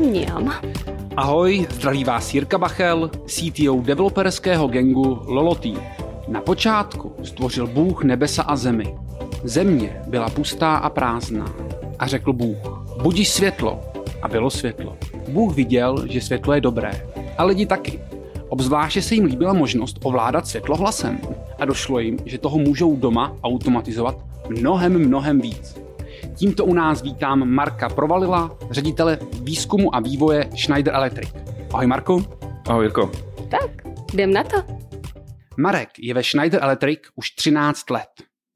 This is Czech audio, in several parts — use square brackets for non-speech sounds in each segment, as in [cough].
Mňam. Ahoj, zdraví vás Jirka Bachel, CTO developerského gengu Lolotý. Na počátku stvořil Bůh nebesa a zemi. Země byla pustá a prázdná. A řekl Bůh, budíš světlo. A bylo světlo. Bůh viděl, že světlo je dobré. A lidi taky. Obzvláště se jim líbila možnost ovládat světlo hlasem. A došlo jim, že toho můžou doma automatizovat mnohem, mnohem víc. Tímto u nás vítám Marka Provalila, ředitele výzkumu a vývoje Schneider Electric. Ahoj Marku. Ahoj Jirko. Tak, jdem na to. Marek je ve Schneider Electric už 13 let.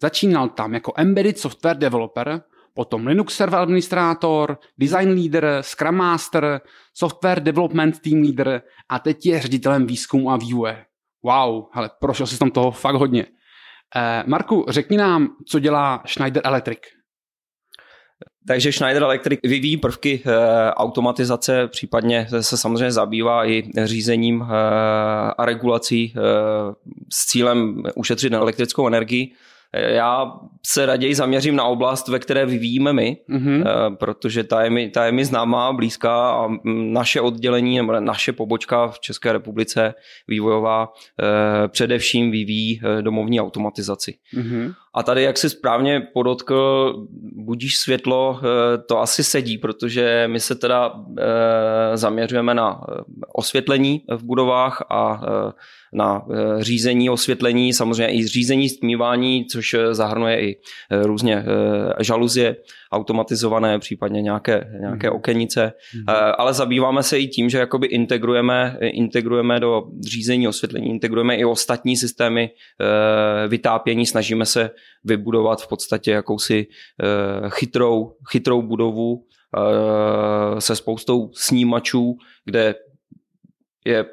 Začínal tam jako embedded software developer, potom Linux server administrátor, design leader, scrum master, software development team leader a teď je ředitelem výzkumu a vývoje. Wow, ale prošel jsi tam toho fakt hodně. Eh, Marku, řekni nám, co dělá Schneider Electric. Takže Schneider Electric vyvíjí prvky e, automatizace, případně se samozřejmě zabývá i řízením e, a regulací e, s cílem ušetřit elektrickou energii. Já se raději zaměřím na oblast, ve které vyvíjíme my, mm-hmm. protože ta je, mi, ta je mi známá, blízká a naše oddělení nebo naše pobočka v České republice vývojová především vyvíjí domovní automatizaci. Mm-hmm. A tady, jak si správně podotkl, budíš světlo, eh, to asi sedí, protože my se teda eh, zaměřujeme na eh, osvětlení v budovách a na řízení osvětlení, samozřejmě i řízení stmívání, což zahrnuje i různě žaluzie automatizované, případně nějaké, nějaké mhm. okenice, mm-hmm. ale zabýváme se i tím, že jakoby integrujeme, integrujeme do řízení osvětlení, integrujeme i ostatní systémy vytápění, snažíme se vybudovat v podstatě jakousi eh, chytrou, chytrou budovu eh, se spoustou snímačů, kde je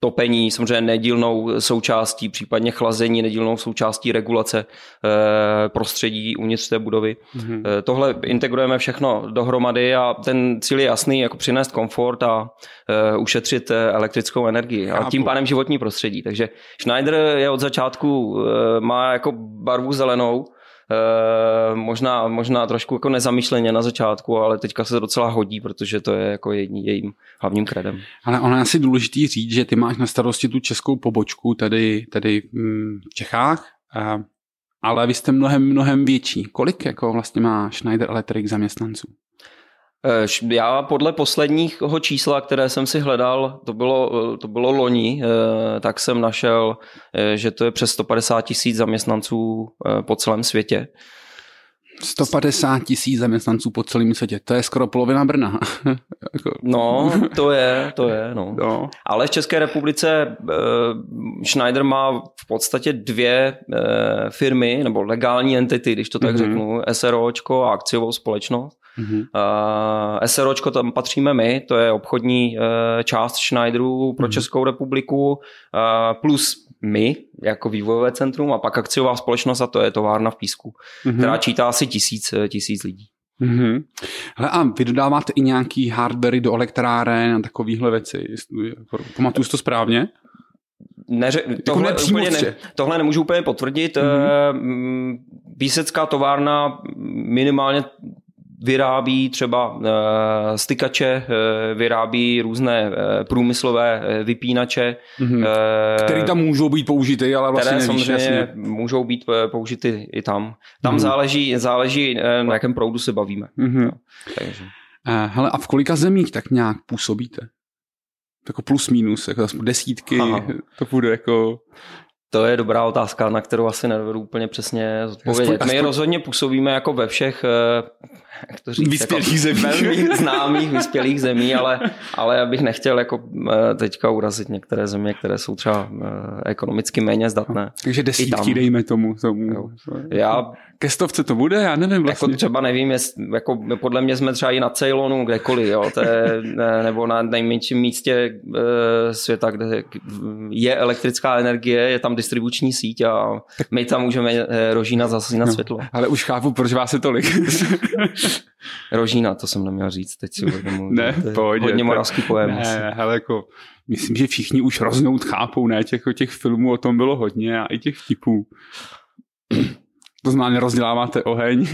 topení samozřejmě nedílnou součástí, případně chlazení nedílnou součástí regulace eh, prostředí uvnitř té budovy. Mm-hmm. Tohle integrujeme všechno dohromady a ten cíl je jasný, jako přinést komfort a ušetřit elektrickou energii a tím pádem životní prostředí. Takže Schneider je od začátku, má jako barvu zelenou, Eh, možná, možná trošku jako nezamýšleně na začátku, ale teďka se docela hodí, protože to je jako jedním jejím hlavním kredem. Ale ono je asi důležitý říct, že ty máš na starosti tu českou pobočku tady, tady mm, v Čechách, ale vy jste mnohem, mnohem větší. Kolik jako vlastně má Schneider Electric zaměstnanců? Eh, já podle posledního čísla, které jsem si hledal, to bylo, eh, to bylo loni, eh, tak jsem našel, že to je přes 150 tisíc zaměstnanců po celém světě. 150 tisíc zaměstnanců po celém světě, to je skoro polovina Brna. [laughs] Jako- no, to je, to je, no. no. Ale v České republice Schneider má v podstatě dvě firmy, nebo legální entity, když to tak mm-hmm. řeknu, SROčko a akciovou společnost. Mm-hmm. Uh, SROčko tam patříme my, to je obchodní uh, část Schneideru pro mm-hmm. Českou republiku, uh, plus my jako vývojové centrum a pak akciová společnost a to je továrna v Písku, mm-hmm. která čítá asi tisíc, tisíc lidí. Mm-hmm. Hele, a vy dodáváte i nějaký hardware do elektráren a takovéhle věci. Pamatuju to správně? Neře- jako tohle, úplně ne, tohle nemůžu úplně potvrdit. Mm-hmm. Písecká továrna minimálně vyrábí třeba uh, stykače, uh, vyrábí různé uh, průmyslové vypínače. Mm-hmm. Který tam můžou být použity, ale vlastně které nevíš, samozřejmě jasně. můžou být použity i tam. Tam mm-hmm. záleží, záleží na jakém proudu se bavíme. Mm-hmm. No, takže. Hele, a v kolika zemích tak nějak působíte? Jako plus minus, jako desítky, Aha. to bude jako... To je dobrá otázka, na kterou asi nedovedu úplně přesně odpovědět. Aspoň, My aspoň... rozhodně působíme jako ve všech jak to říct, vyspělých jako zemí. velmi známých vyspělých zemí, ale, ale já bych nechtěl jako eh, teďka urazit některé země, které jsou třeba eh, ekonomicky méně zdatné. Takže desítky dejme tomu. tomu. Jo. Já, Ke stovce to bude? Já nevím jako vlastně. Jako třeba nevím, jest, jako podle mě jsme třeba i na Ceylonu, kdekoliv, jo, to je, nebo na nejmenším místě e, světa, kde je elektrická energie, je tam distribuční síť a my tam můžeme e, rožínat zase na no, světlo. Ale už chápu, proč vás je tolik. [laughs] Rožína, to jsem neměl říct, teď si uvědomuji. ne, pohodě. Hodně moravský pojem. Ne, ale jako, myslím, že všichni už roznout chápou, ne, těch, těch filmů o tom bylo hodně a i těch vtipů. To znamená, rozděláváte oheň,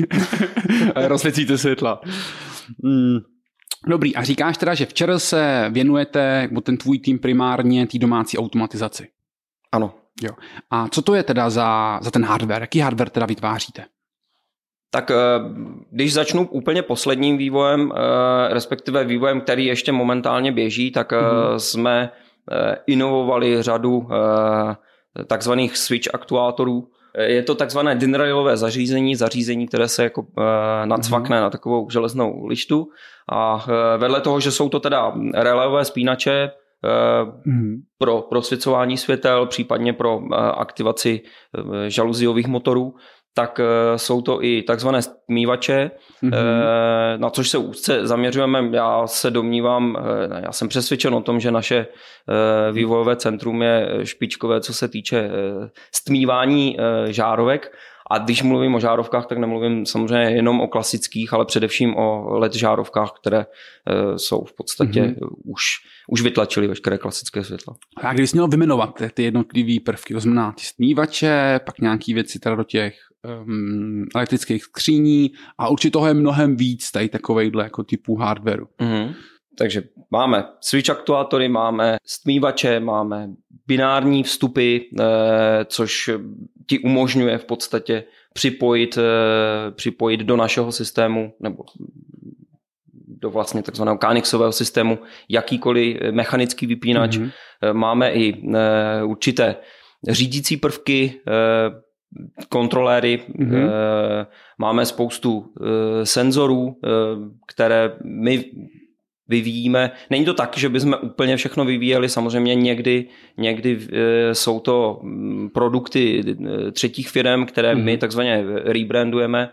[laughs] rozsvěcíte světla. Hmm. Dobrý, a říkáš teda, že včera se věnujete, nebo ten tvůj tým primárně té domácí automatizaci. Ano. Jo. A co to je teda za, za ten hardware? Jaký hardware teda vytváříte? Tak eh, když začnu úplně posledním vývojem, eh, respektive vývojem, který ještě momentálně běží, tak mm-hmm. jsme inovovali řadu takzvaných switch aktuátorů. Je to takzvané dinrailové zařízení, zařízení, které se jako nacvakne mm-hmm. na takovou železnou lištu a vedle toho, že jsou to teda reléové spínače, mm-hmm. pro prosvěcování světel, případně pro aktivaci žaluziových motorů, tak eh, jsou to i takzvané stmívače, mm-hmm. na což se úzce zaměřujeme. Já se domnívám, eh, já jsem přesvědčen o tom, že naše vývojové centrum je špičkové, co se týče stmívání žárovek. A když mluvím o žárovkách, tak nemluvím samozřejmě jenom o klasických, ale především o LED žárovkách, které jsou v podstatě mm-hmm. už, už vytlačily veškeré klasické světla. A kdybys měl vymenovat ty jednotlivé prvky, to znamená ty stmívače, pak nějaký věci teda do těch um, elektrických skříní a určitě toho je mnohem víc tady takovejhle jako typu hardwareu. Mm-hmm. Takže máme switch aktuátory, máme stmívače, máme binární vstupy, eh, což ti umožňuje v podstatě připojit, eh, připojit do našeho systému nebo do vlastně takzvaného Kanixového systému jakýkoliv mechanický vypínač. Mm-hmm. Máme i eh, určité řídící prvky, eh, kontroléry, mm-hmm. máme spoustu senzorů, které my vyvíjíme. Není to tak, že bychom úplně všechno vyvíjeli, samozřejmě někdy, někdy jsou to mm, produkty třetích firm, které mm-hmm. my mhm. takzvaně rebrandujeme,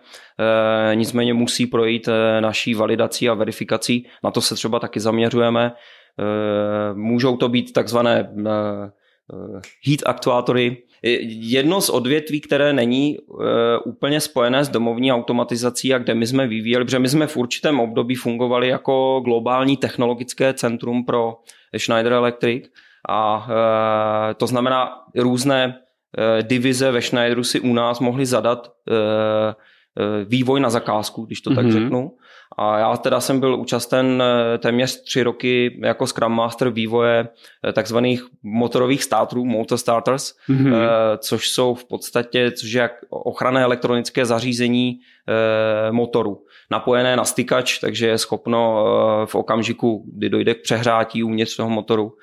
nicméně musí projít naší validací a verifikací, na to se třeba taky zaměřujeme. Můžou to být takzvané heat aktuátory, Jedno z odvětví, které není uh, úplně spojené s domovní automatizací a kde my jsme vyvíjeli, protože my jsme v určitém období fungovali jako globální technologické centrum pro Schneider Electric. A to znamená různé divize ve Schneideru si u nás mohli zadat vývoj na zakázku, když to tak mm-hmm. řeknu. A já teda jsem byl účasten eh, téměř tři roky jako Scrum Master vývoje eh, takzvaných motorových státrů, motor starters, mm-hmm. což jsou v podstatě což je ochranné elektronické zařízení motoru. Napojené na stykač, takže je schopno v okamžiku, kdy dojde k přehrátí uvnitř toho motoru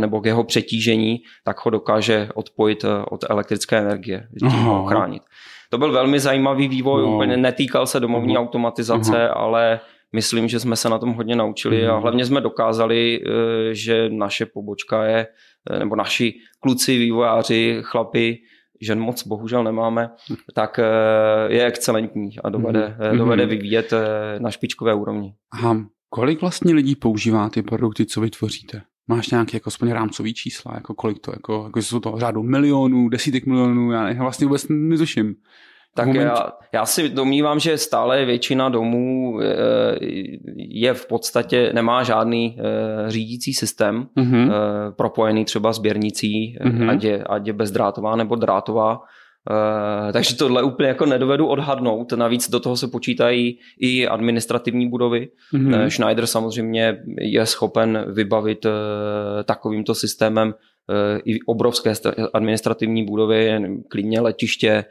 nebo k jeho přetížení, tak ho dokáže odpojit od elektrické energie, tím ho ochránit. To byl velmi zajímavý vývoj, no. úplně netýkal se domovní uh-huh. automatizace, uh-huh. ale myslím, že jsme se na tom hodně naučili uh-huh. a hlavně jsme dokázali, eh, že naše pobočka je, eh, nebo naši kluci, vývojáři, chlapi, žen moc bohužel nemáme, tak eh, je excelentní a dovede, dovede vyvíjet na špičkové úrovni. Aha. Kolik vlastně lidí používá ty produkty, co vytvoříte? Máš nějaké jako aspoň rámcový čísla, jako kolik to, jako, jako jsou to řádu milionů, desítek milionů, já vlastně vůbec netuším. Tak já, já si domnívám, že stále většina domů eh, je v podstatě, nemá žádný eh, řídící systém mm-hmm. propojený třeba sběrnicí, mm-hmm. ať, je, ať je bezdrátová nebo drátová. Uh, takže tohle úplně jako nedovedu odhadnout. Navíc do toho se počítají i administrativní budovy. Mm-hmm. Uh, Schneider samozřejmě je schopen vybavit uh, takovýmto systémem i obrovské administrativní budovy, klidně letiště,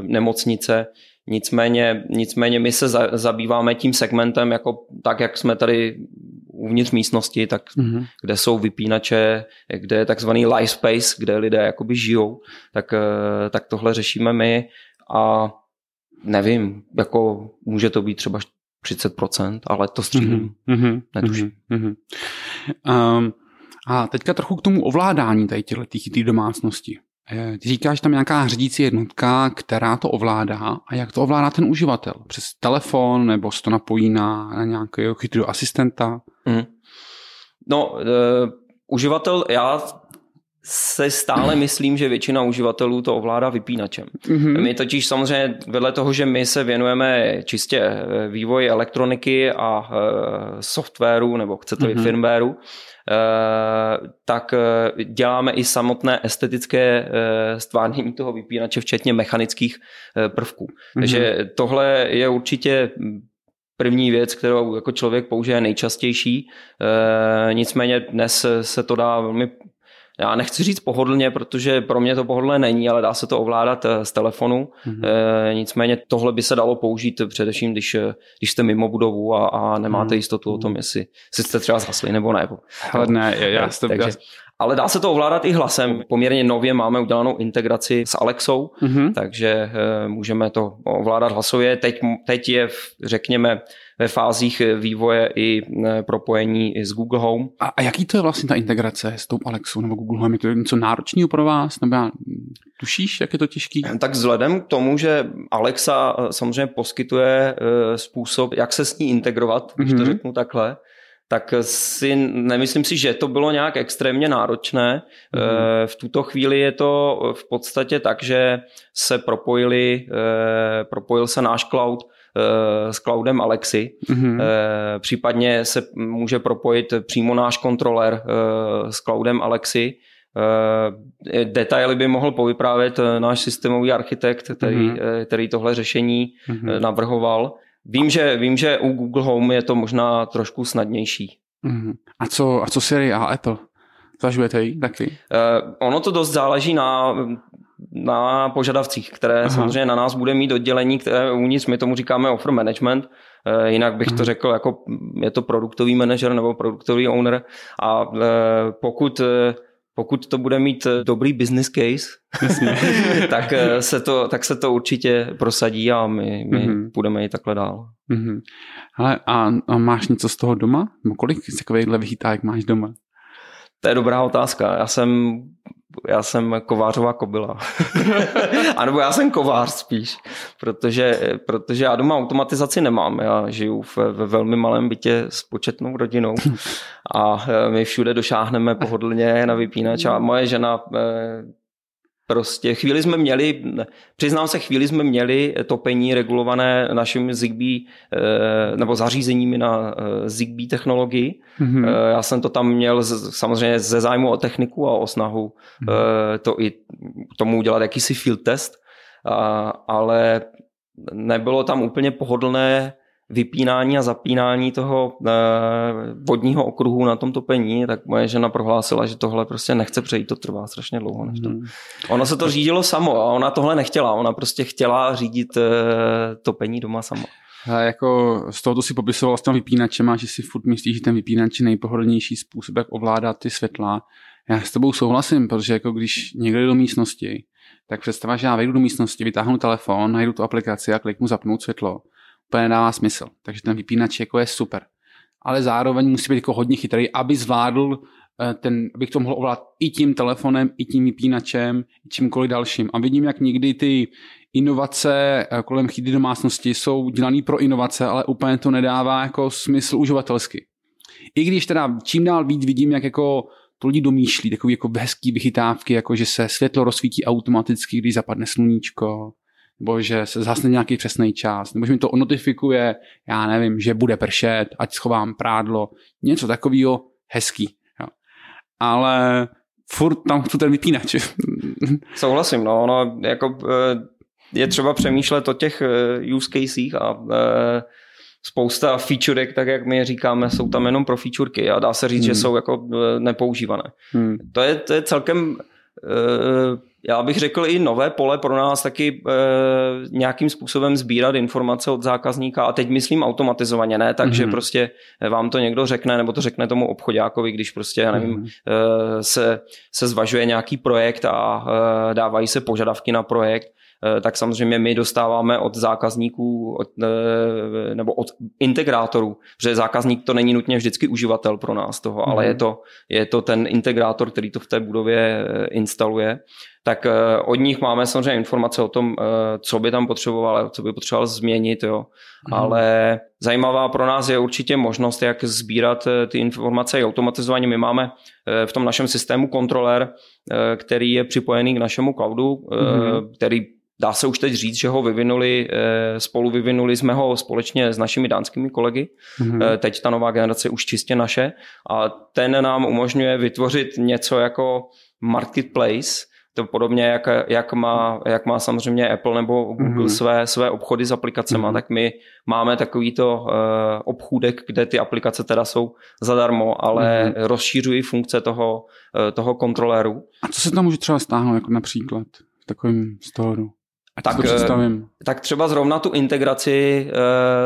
nemocnice. Nicméně, nicméně my se za, zabýváme tím segmentem jako tak, jak jsme tady uvnitř místnosti, tak mm-hmm. kde jsou vypínače, kde je takzvaný life space, kde lidé jakoby žijou, tak, eh, tak tohle řešíme my a nevím, jako může to být třeba 30%, ale to střílím. Mm-hmm. Netuším. Mm-hmm. Um, a teďka trochu k tomu ovládání tady těchto domácnosti. Eh, ty říkáš tam nějaká řídící jednotka, která to ovládá a jak to ovládá ten uživatel? Přes telefon nebo se to napojí na, na nějakého chytrého asistenta? Mm. No, uh, uživatel, já se stále myslím, že většina uživatelů to ovládá vypínačem. Mm-hmm. My totiž samozřejmě vedle toho, že my se věnujeme čistě eh, vývoji elektroniky a uh, softwaru nebo chcete-li mm-hmm. firmwareu, Eh, tak děláme i samotné estetické stvárnění toho vypínače, včetně mechanických prvků. Mm-hmm. Takže tohle je určitě první věc, kterou jako člověk použije nejčastější. E, nicméně dnes se to dá velmi já nechci říct pohodlně, protože pro mě to pohodlné není, ale dá se to ovládat eh, z telefonu. Mm-hmm. E, nicméně tohle by se dalo použít především, když, když jste mimo budovu a, a nemáte mm-hmm. jistotu o tom, jestli, jestli jste třeba zhasli nebo ne. Ale ne, já, já, takže, já, ale dá se to ovládat i hlasem. Poměrně nově máme udělanou integraci s Alexou, mm-hmm. takže e, můžeme to ovládat hlasově. Teď, teď je, řekněme, ve fázích vývoje i e, propojení i s Google Home. A, a jaký to je vlastně ta integrace s tou Alexou nebo Google Home? Je to něco náročného pro vás? Nebo já, tušíš, jak je to těžký? Tak vzhledem k tomu, že Alexa e, samozřejmě poskytuje způsob, jak se s ní integrovat, když mm-hmm. to mhm. řeknu takhle, tak si nemyslím si, že to bylo nějak extrémně náročné. Mm. V tuto chvíli je to v podstatě tak, že se propojili, eh, propojil se náš cloud eh, s cloudem Alexi. Mm-hmm. Případně se může propojit přímo náš kontroler s cloudem Alexi. Detaily by mohl povyprávět náš systémový architekt, který, mm-hmm. který tohle řešení mm-hmm. navrhoval. Vím že, vím, že u Google Home je to možná trošku snadnější. Mm. A, co, a co Siri a Apple? Zažujete ji taky? Uh, ono to dost záleží na, na požadavcích, které Aha. samozřejmě na nás bude mít oddělení, které uvnitř my tomu říkáme offer management, uh, jinak bych to řekl jako je to produktový manažer nebo produktový owner a uh, pokud uh, pokud to bude mít eh, dobrý business case, [laughs] tak, eh, se to, tak se to určitě prosadí a my, my mm-hmm. budeme i takhle dál. Mm-hmm. Ale a, a máš něco z toho doma? Kolik takovýchhle vychyták máš doma? To je dobrá otázka. Já jsem já jsem kovářová kobila. [laughs] a nebo já jsem kovář spíš, protože, protože já doma automatizaci nemám. Já žiju v, ve velmi malém bytě s početnou rodinou a e, my všude došáhneme pohodlně na vypínač a moje žena e, Prostě chvíli jsme měli, přiznám se, chvíli jsme měli topení regulované našimi Zigbee eh, nebo zařízeními na eh, Zigbee technologii. Mm-hmm. Já jsem to tam měl samozřejmě ze zájmu o techniku a o snahu mm-hmm. to i tomu udělat jakýsi field test, ale nebylo tam úplně pohodlné vypínání a zapínání toho eh, vodního okruhu na tom topení, tak moje žena prohlásila, že tohle prostě nechce přejít, to trvá strašně dlouho. Než to. Hmm. Ono se to řídilo samo a ona tohle nechtěla, ona prostě chtěla řídit eh, topení doma sama. A jako z toho, to si popisoval s tím vypínačem a že si furt myslíš, že ten vypínač je nejpohodlnější způsob, jak ovládat ty světla. Já s tebou souhlasím, protože jako když někdo jde do místnosti, tak představa, že já vejdu do místnosti, vytáhnu telefon, najdu tu aplikaci a kliknu zapnout světlo úplně nedává smysl. Takže ten vypínač jako je super. Ale zároveň musí být jako hodně chytrý, aby zvládl eh, ten, abych to mohl ovládat i tím telefonem, i tím vypínačem, i čímkoliv dalším. A vidím, jak někdy ty inovace eh, kolem chyby domácnosti jsou dělané pro inovace, ale úplně to nedává jako smysl uživatelsky. I když teda čím dál víc vidím, jak jako to lidi domýšlí, takový jako hezký vychytávky, jako že se světlo rozsvítí automaticky, když zapadne sluníčko, nebo že se zhasne nějaký přesný čas, nebo že mi to notifikuje, já nevím, že bude pršet, ať schovám prádlo, něco takového hezký. Jo. Ale furt tam chci ten vypínač. [laughs] Souhlasím, no, ono jako eh, je třeba přemýšlet o těch eh, use casech a eh, spousta featurek, tak jak my říkáme, jsou tam jenom pro featureky a dá se říct, hmm. že jsou jako nepoužívané. Hmm. To, je, to je celkem já bych řekl i nové pole pro nás taky e, nějakým způsobem sbírat informace od zákazníka a teď myslím automatizovaně, ne takže mm-hmm. prostě vám to někdo řekne nebo to řekne tomu obchodákovi, když prostě, já nevím, mm-hmm. e, se, se zvažuje nějaký projekt a e, dávají se požadavky na projekt, tak samozřejmě my dostáváme od zákazníků od, nebo od integrátorů, že zákazník to není nutně vždycky uživatel pro nás toho, ale je to, je to ten integrátor, který to v té budově instaluje tak eh, od nich máme samozřejmě informace o tom, eh, co by tam potřeboval, co by potřeboval změnit, jo. Mm. Ale zajímavá pro nás je určitě možnost, jak sbírat eh, ty informace i automatizovaně. My máme v tom našem systému kontroler, který je připojený k našemu cloudu, mm. který dá se už teď říct, že ho vyvinuli, spolu vyvinuli jsme ho společně s našimi dánskými kolegy. Mm-hmm. Teď ta nová generace už čistě naše a ten nám umožňuje vytvořit něco jako marketplace, to podobně, jak, jak, má, jak má samozřejmě Apple nebo Google mm-hmm. své, své obchody s aplikacemi, mm-hmm. tak my máme takovýto uh, obchůdek, kde ty aplikace teda jsou zadarmo, ale mm-hmm. rozšířují funkce toho, uh, toho kontroléru. A co se tam může třeba stáhnout, jako například v takovém storu? Tak, to představím. tak třeba zrovna tu integraci uh,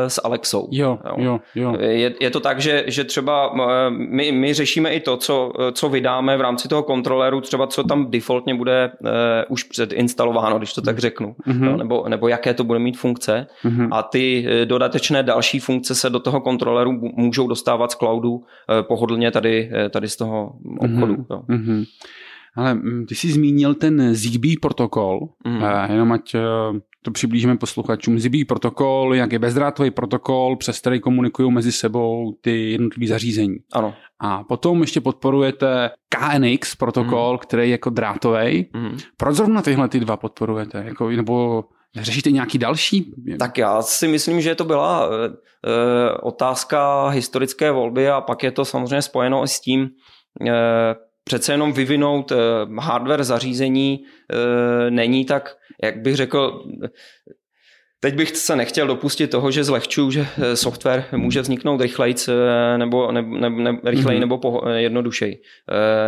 s Alexou. Jo, jo. jo, jo. Je, je to tak, že, že třeba uh, my, my řešíme i to, co, co vydáme v rámci toho kontroléru, třeba co tam defaultně bude už předinstalováno, když to tak řeknu, mm-hmm. no, nebo, nebo jaké to bude mít funkce. Mm-hmm. A ty dodatečné další funkce se do toho kontroléru můžou dostávat z cloudu pohodlně tady, tady z toho obchodu. Mm-hmm. Jo. Mm-hmm. Ale mm, ty jsi zmínil ten Zigbee protokol, mm. jenom ať eh, to přiblížíme posluchačům. Zigbee protokol, jak je bezdrátový protokol, přes který komunikují mezi sebou ty jednotlivé zařízení. Ano. A potom ještě podporujete KNX protokol, mm. který je jako drátový. Mm. Proč zrovna tyhle ty dva podporujete? Jako, nebo Řešíte nějaký další? Tak já si myslím, že to byla e, otázka historické volby a pak je to samozřejmě spojeno i s tím, e, přece jenom vyvinout eh, hardware zařízení eh, není tak, jak bych řekl, Teď bych se nechtěl dopustit toho, že zlehčuju, že eh, software může vzniknout rychleji nebo, ne, ne, ne, rychleji mm-hmm. nebo po, jednodušeji.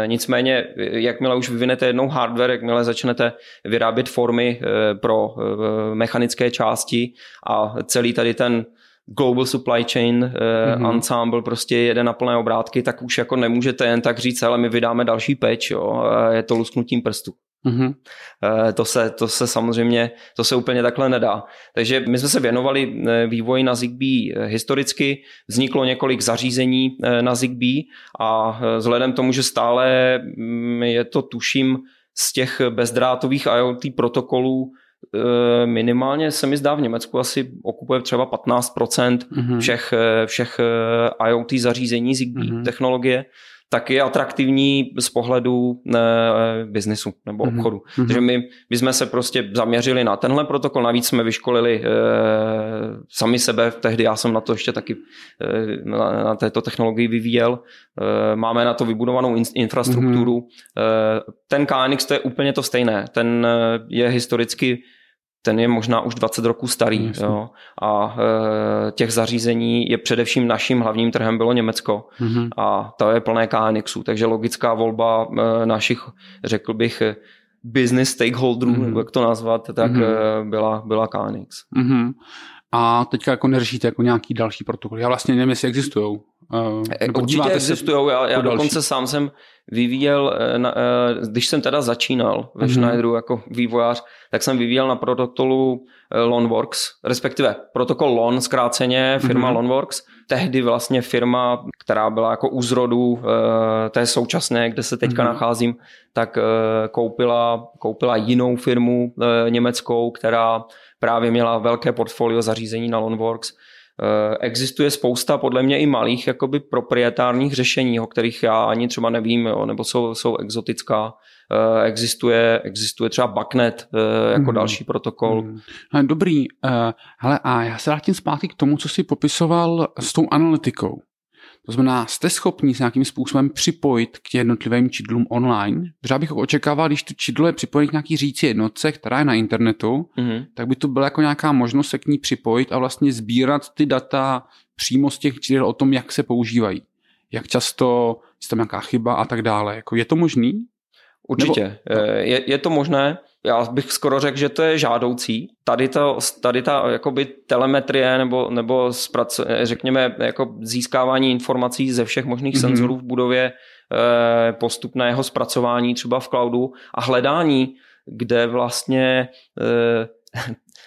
E, nicméně, jakmile už vyvinete jednou hardware, jakmile začnete vyrábět formy e, pro e, mechanické části a celý tady ten global supply chain uh, ensemble prostě jede na plné obrátky, tak už jako nemůžete jen tak říct, ale my vydáme další patch, jo, je to lusknutím prstu. Mm-hmm. Uh, to, se, to se samozřejmě, to se úplně takhle nedá. Takže my jsme se věnovali vývoji na Zigbee historicky, vzniklo několik zařízení na Zigbee a vzhledem tomu, že stále mm, je to tuším z těch bezdrátových IoT protokolů Eh, minimálně se mi zdá v Německu asi okupuje třeba 15% mm-hmm. všech, eh, všech eh, IoT zařízení Zigbee mm-hmm. technologie, tak je atraktivní z pohledu ne, biznesu nebo mm-hmm. obchodu. Mm-hmm. Takže my, my jsme se prostě zaměřili na tenhle protokol, navíc jsme vyškolili e, sami sebe, tehdy já jsem na to ještě taky e, na, na této technologii vyvíjel, e, máme na to vybudovanou in, infrastrukturu. Mm-hmm. E, ten KNX to je úplně to stejné, ten je historicky ten je možná už 20 roků starý. Jo. A e, těch zařízení je především naším hlavním trhem bylo Německo. Mm-hmm. A to je plné KNXů. Takže logická volba e, našich, řekl bych, business stakeholderů, mm-hmm. nebo jak to nazvat, tak mm-hmm. e, byla, byla KNX. Mm-hmm. A teďka jako neřešíte jako nějaký další protokol. Já vlastně nevím, jestli existují. Uh, Určitě existují. Já, já dokonce sám jsem vyvíjel, eh, na, eh, když jsem teda začínal ve mm-hmm. Schneideru jako vývojář, tak jsem vyvíjel na protokolu Loanworks, respektive protokol Loan zkráceně, firma mm-hmm. Loanworks. Tehdy vlastně firma, která byla jako u zrodu té současné, kde se teďka mm-hmm. nacházím, tak koupila, koupila jinou firmu německou, která právě měla velké portfolio zařízení na Loanworks Eh, existuje spousta podle mě i malých jakoby proprietárních řešení, o kterých já ani třeba nevím, jo, nebo jsou, jsou exotická. Eh, existuje, existuje třeba Backnet eh, jako mm. další protokol. Mm. Dobrý, hele a já se vrátím zpátky k tomu, co jsi popisoval s tou analytikou. To znamená, jste schopni s nějakým způsobem připojit k jednotlivým čidlům online. Protože bych očekával, když to čidlo je připojené k nějaký říci jednotce, která je na internetu, mm-hmm. tak by to byla jako nějaká možnost se k ní připojit a vlastně sbírat ty data přímo z těch čidel o tom, jak se používají. Jak často, je tam nějaká chyba a tak dále. Jako je to možný? Určitě. Nebo... Je, je to možné já bych skoro řekl, že to je žádoucí. Tady, to, tady ta jakoby telemetrie nebo, nebo zprac, řekněme jako získávání informací ze všech možných mm-hmm. senzorů v budově, eh, postupného zpracování třeba v cloudu a hledání, kde vlastně eh,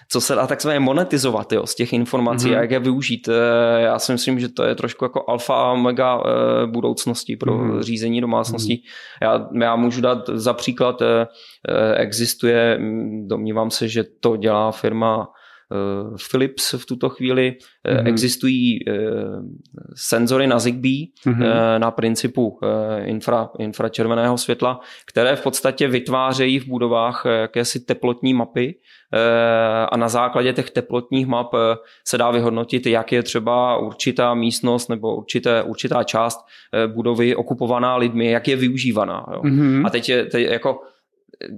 co se dá takzvaně monetizovat jo, z těch informací mm-hmm. a jak je využít. Eh, já si myslím, že to je trošku jako alfa a omega eh, budoucnosti pro mm-hmm. řízení domácností. Mm-hmm. Já, já můžu dát za příklad, eh, existuje, mm, domnívám se, že to dělá firma Philips v tuto chvíli. Mm-hmm. Existují senzory na Zigbee mm-hmm. na principu infra, infračerveného světla, které v podstatě vytvářejí v budovách jakési teplotní mapy, a na základě těch teplotních map eh, se dá vyhodnotit, jak je třeba určitá místnost nebo určité, určitá část eh, budovy okupovaná lidmi, jak je využívaná. Jo. Mm-hmm. A teď je teď jako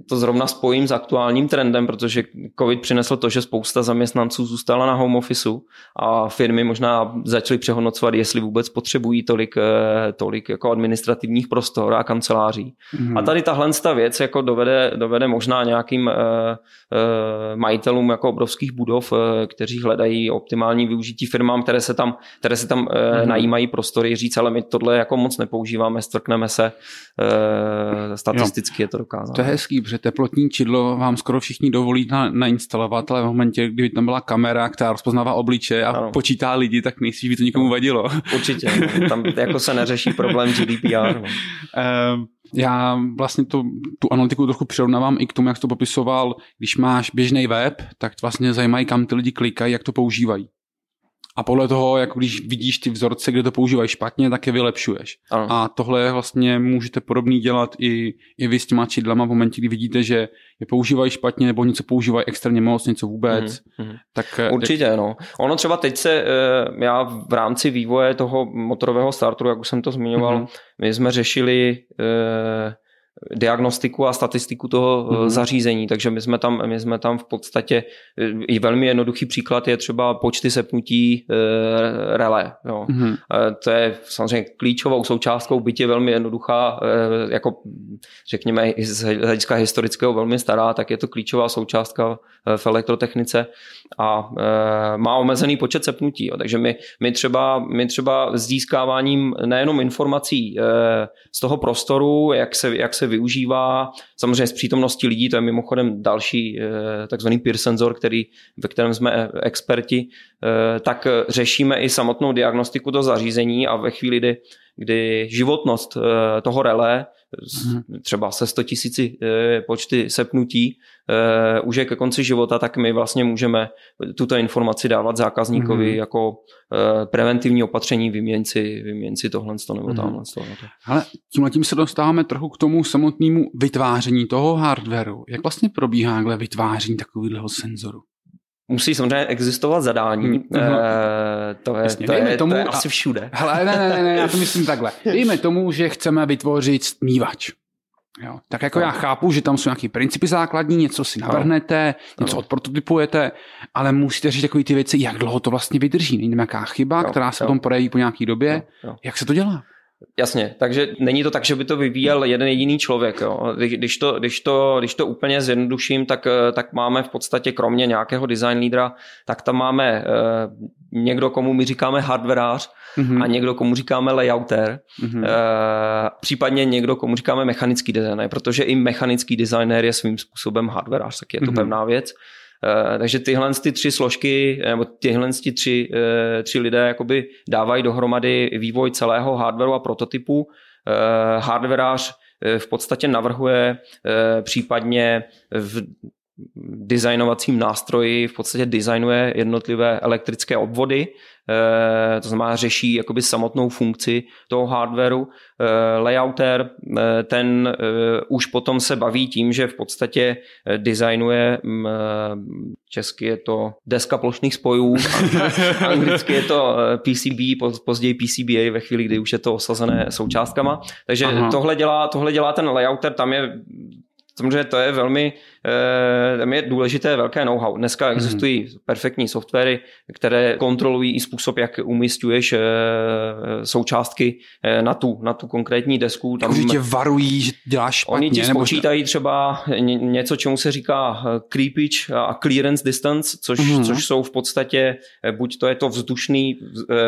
to zrovna spojím s aktuálním trendem, protože COVID přinesl to, že spousta zaměstnanců zůstala na home officeu a firmy možná začaly přehodnocovat, jestli vůbec potřebují tolik, eh, tolik jako administrativních prostor a kanceláří. Mm. A tady tahle věc jako dovede, dovede možná nějakým uh, uh, majitelům jako obrovských budov, uh, kteří hledají optimální využití firmám, které se tam, které se tam uh, mm. najímají prostory, říct, ale my tohle jako moc nepoužíváme, strkneme se, uh, statisticky jo. je to dokázáno. To je hezký, protože teplotní čidlo vám skoro všichni dovolí na, nainstalovat, ale v momentě, kdy tam byla kamera, která rozpoznává obliče a ano. počítá lidi, tak nejsi, by to nikomu vadilo. Určitě, no. tam jako se neřeší problém GDPR. No. Um, já vlastně to, tu analytiku trochu přirovnávám i k tomu, jak to popisoval, když máš běžný web, tak vlastně zajímají, kam ty lidi klikají, jak to používají. A podle toho, jako když vidíš ty vzorce, kde to používají špatně, tak je vylepšuješ. Ano. A tohle vlastně můžete podobný dělat i, i vy s těma čidlama v momentě, kdy vidíte, že je používají špatně nebo něco používají extrémně moc, něco vůbec. Mm-hmm. Tak, eh, Určitě, tak... no. Ono třeba teď se, eh, já v rámci vývoje toho motorového starteru, jak už jsem to zmiňoval, mm-hmm. my jsme řešili eh, diagnostiku a statistiku toho mm-hmm. zařízení, takže my jsme, tam, my jsme tam v podstatě, eh, i velmi jednoduchý příklad je třeba počty sepnutí e, relé. Jo. Mm-hmm. E, to je samozřejmě klíčovou součástkou, byť je velmi jednoduchá, e, jako řekněme z hlediska historického velmi stará, tak je to klíčová součástka v elektrotechnice a e, má omezený počet sepnutí. Jo. Takže my, my, třeba, my třeba s získáváním nejenom informací e, z toho prostoru, jak se, jak se využívá, samozřejmě z přítomnosti lidí, to je mimochodem další e, takzvaný peer sensor, který, ve kterém jsme experti, e, tak řešíme i samotnou diagnostiku do zařízení a ve chvíli, kdy, kdy životnost e, toho relé. Třeba se 100 tisíci eh, počty sepnutí eh, už je ke konci života, tak my vlastně můžeme tuto informaci dávat zákazníkovi mm-hmm. jako eh, preventivní opatření, vyměň si tohle nebo mm-hmm. tamhle. Ale tímhle tím se dostáváme trochu k tomu samotnému vytváření toho hardwareu. Jak vlastně probíhá vytváření takového senzoru? Musí samozřejmě existovat zadání. Mm, uh, to je, Jasně, to je, tomu, to je asi všude. Hele, ne, ne, ne, ne, já to myslím takhle. [laughs] Dejme tomu, že chceme vytvořit smívač. Jo. Tak jako no. já chápu, že tam jsou nějaké principy základní, něco si navrhnete, no. něco odprototypujete, ale musíte říct takové ty věci, jak dlouho to vlastně vydrží. Není nějaká chyba, no. která se no. potom projeví po nějaké době. No. No. Jak se to dělá? Jasně, takže není to tak, že by to vyvíjel jeden jediný člověk. Jo. Když, to, když, to, když to úplně zjednoduším, tak, tak máme v podstatě kromě nějakého design lídra, tak tam máme uh, někdo, komu my říkáme hardwareář mm-hmm. a někdo, komu říkáme layouter, mm-hmm. uh, případně někdo, komu říkáme mechanický designer, protože i mechanický designer je svým způsobem hardwareář, tak je to mm-hmm. pevná věc. Eh, takže tyhle ty tři složky, nebo tyhle ty tři, eh, tři lidé jakoby dávají dohromady vývoj celého hardwareu a prototypu. Eh, hardwareář v podstatě navrhuje případně v designovacím nástroji v podstatě designuje jednotlivé elektrické obvody, eh, to znamená řeší jakoby samotnou funkci toho hardwareu. Eh, layouter, eh, ten už potom se baví tím, že v podstatě designuje, mm, česky je to deska plošných spojů, [laughs] anglicky je to PCB, později PCBA ve chvíli, kdy už je to osazené součástkama. Takže tohle dělá, tohle dělá ten layouter, tam je Samozřejmě to je velmi, eh, tam je důležité velké know-how. Dneska mhm. existují hmm. perfektní softwary, které kontrolují i způsob, jak umistuješ eh, součástky eh, na tu, na tu konkrétní desku. Tam, jako, tě varují, že děláš špatně. Oni ti spočítají nebo... třeba něco, čemu se říká creepage a clearance distance, což, hmm. což jsou v podstatě, buď to je to vzdušný,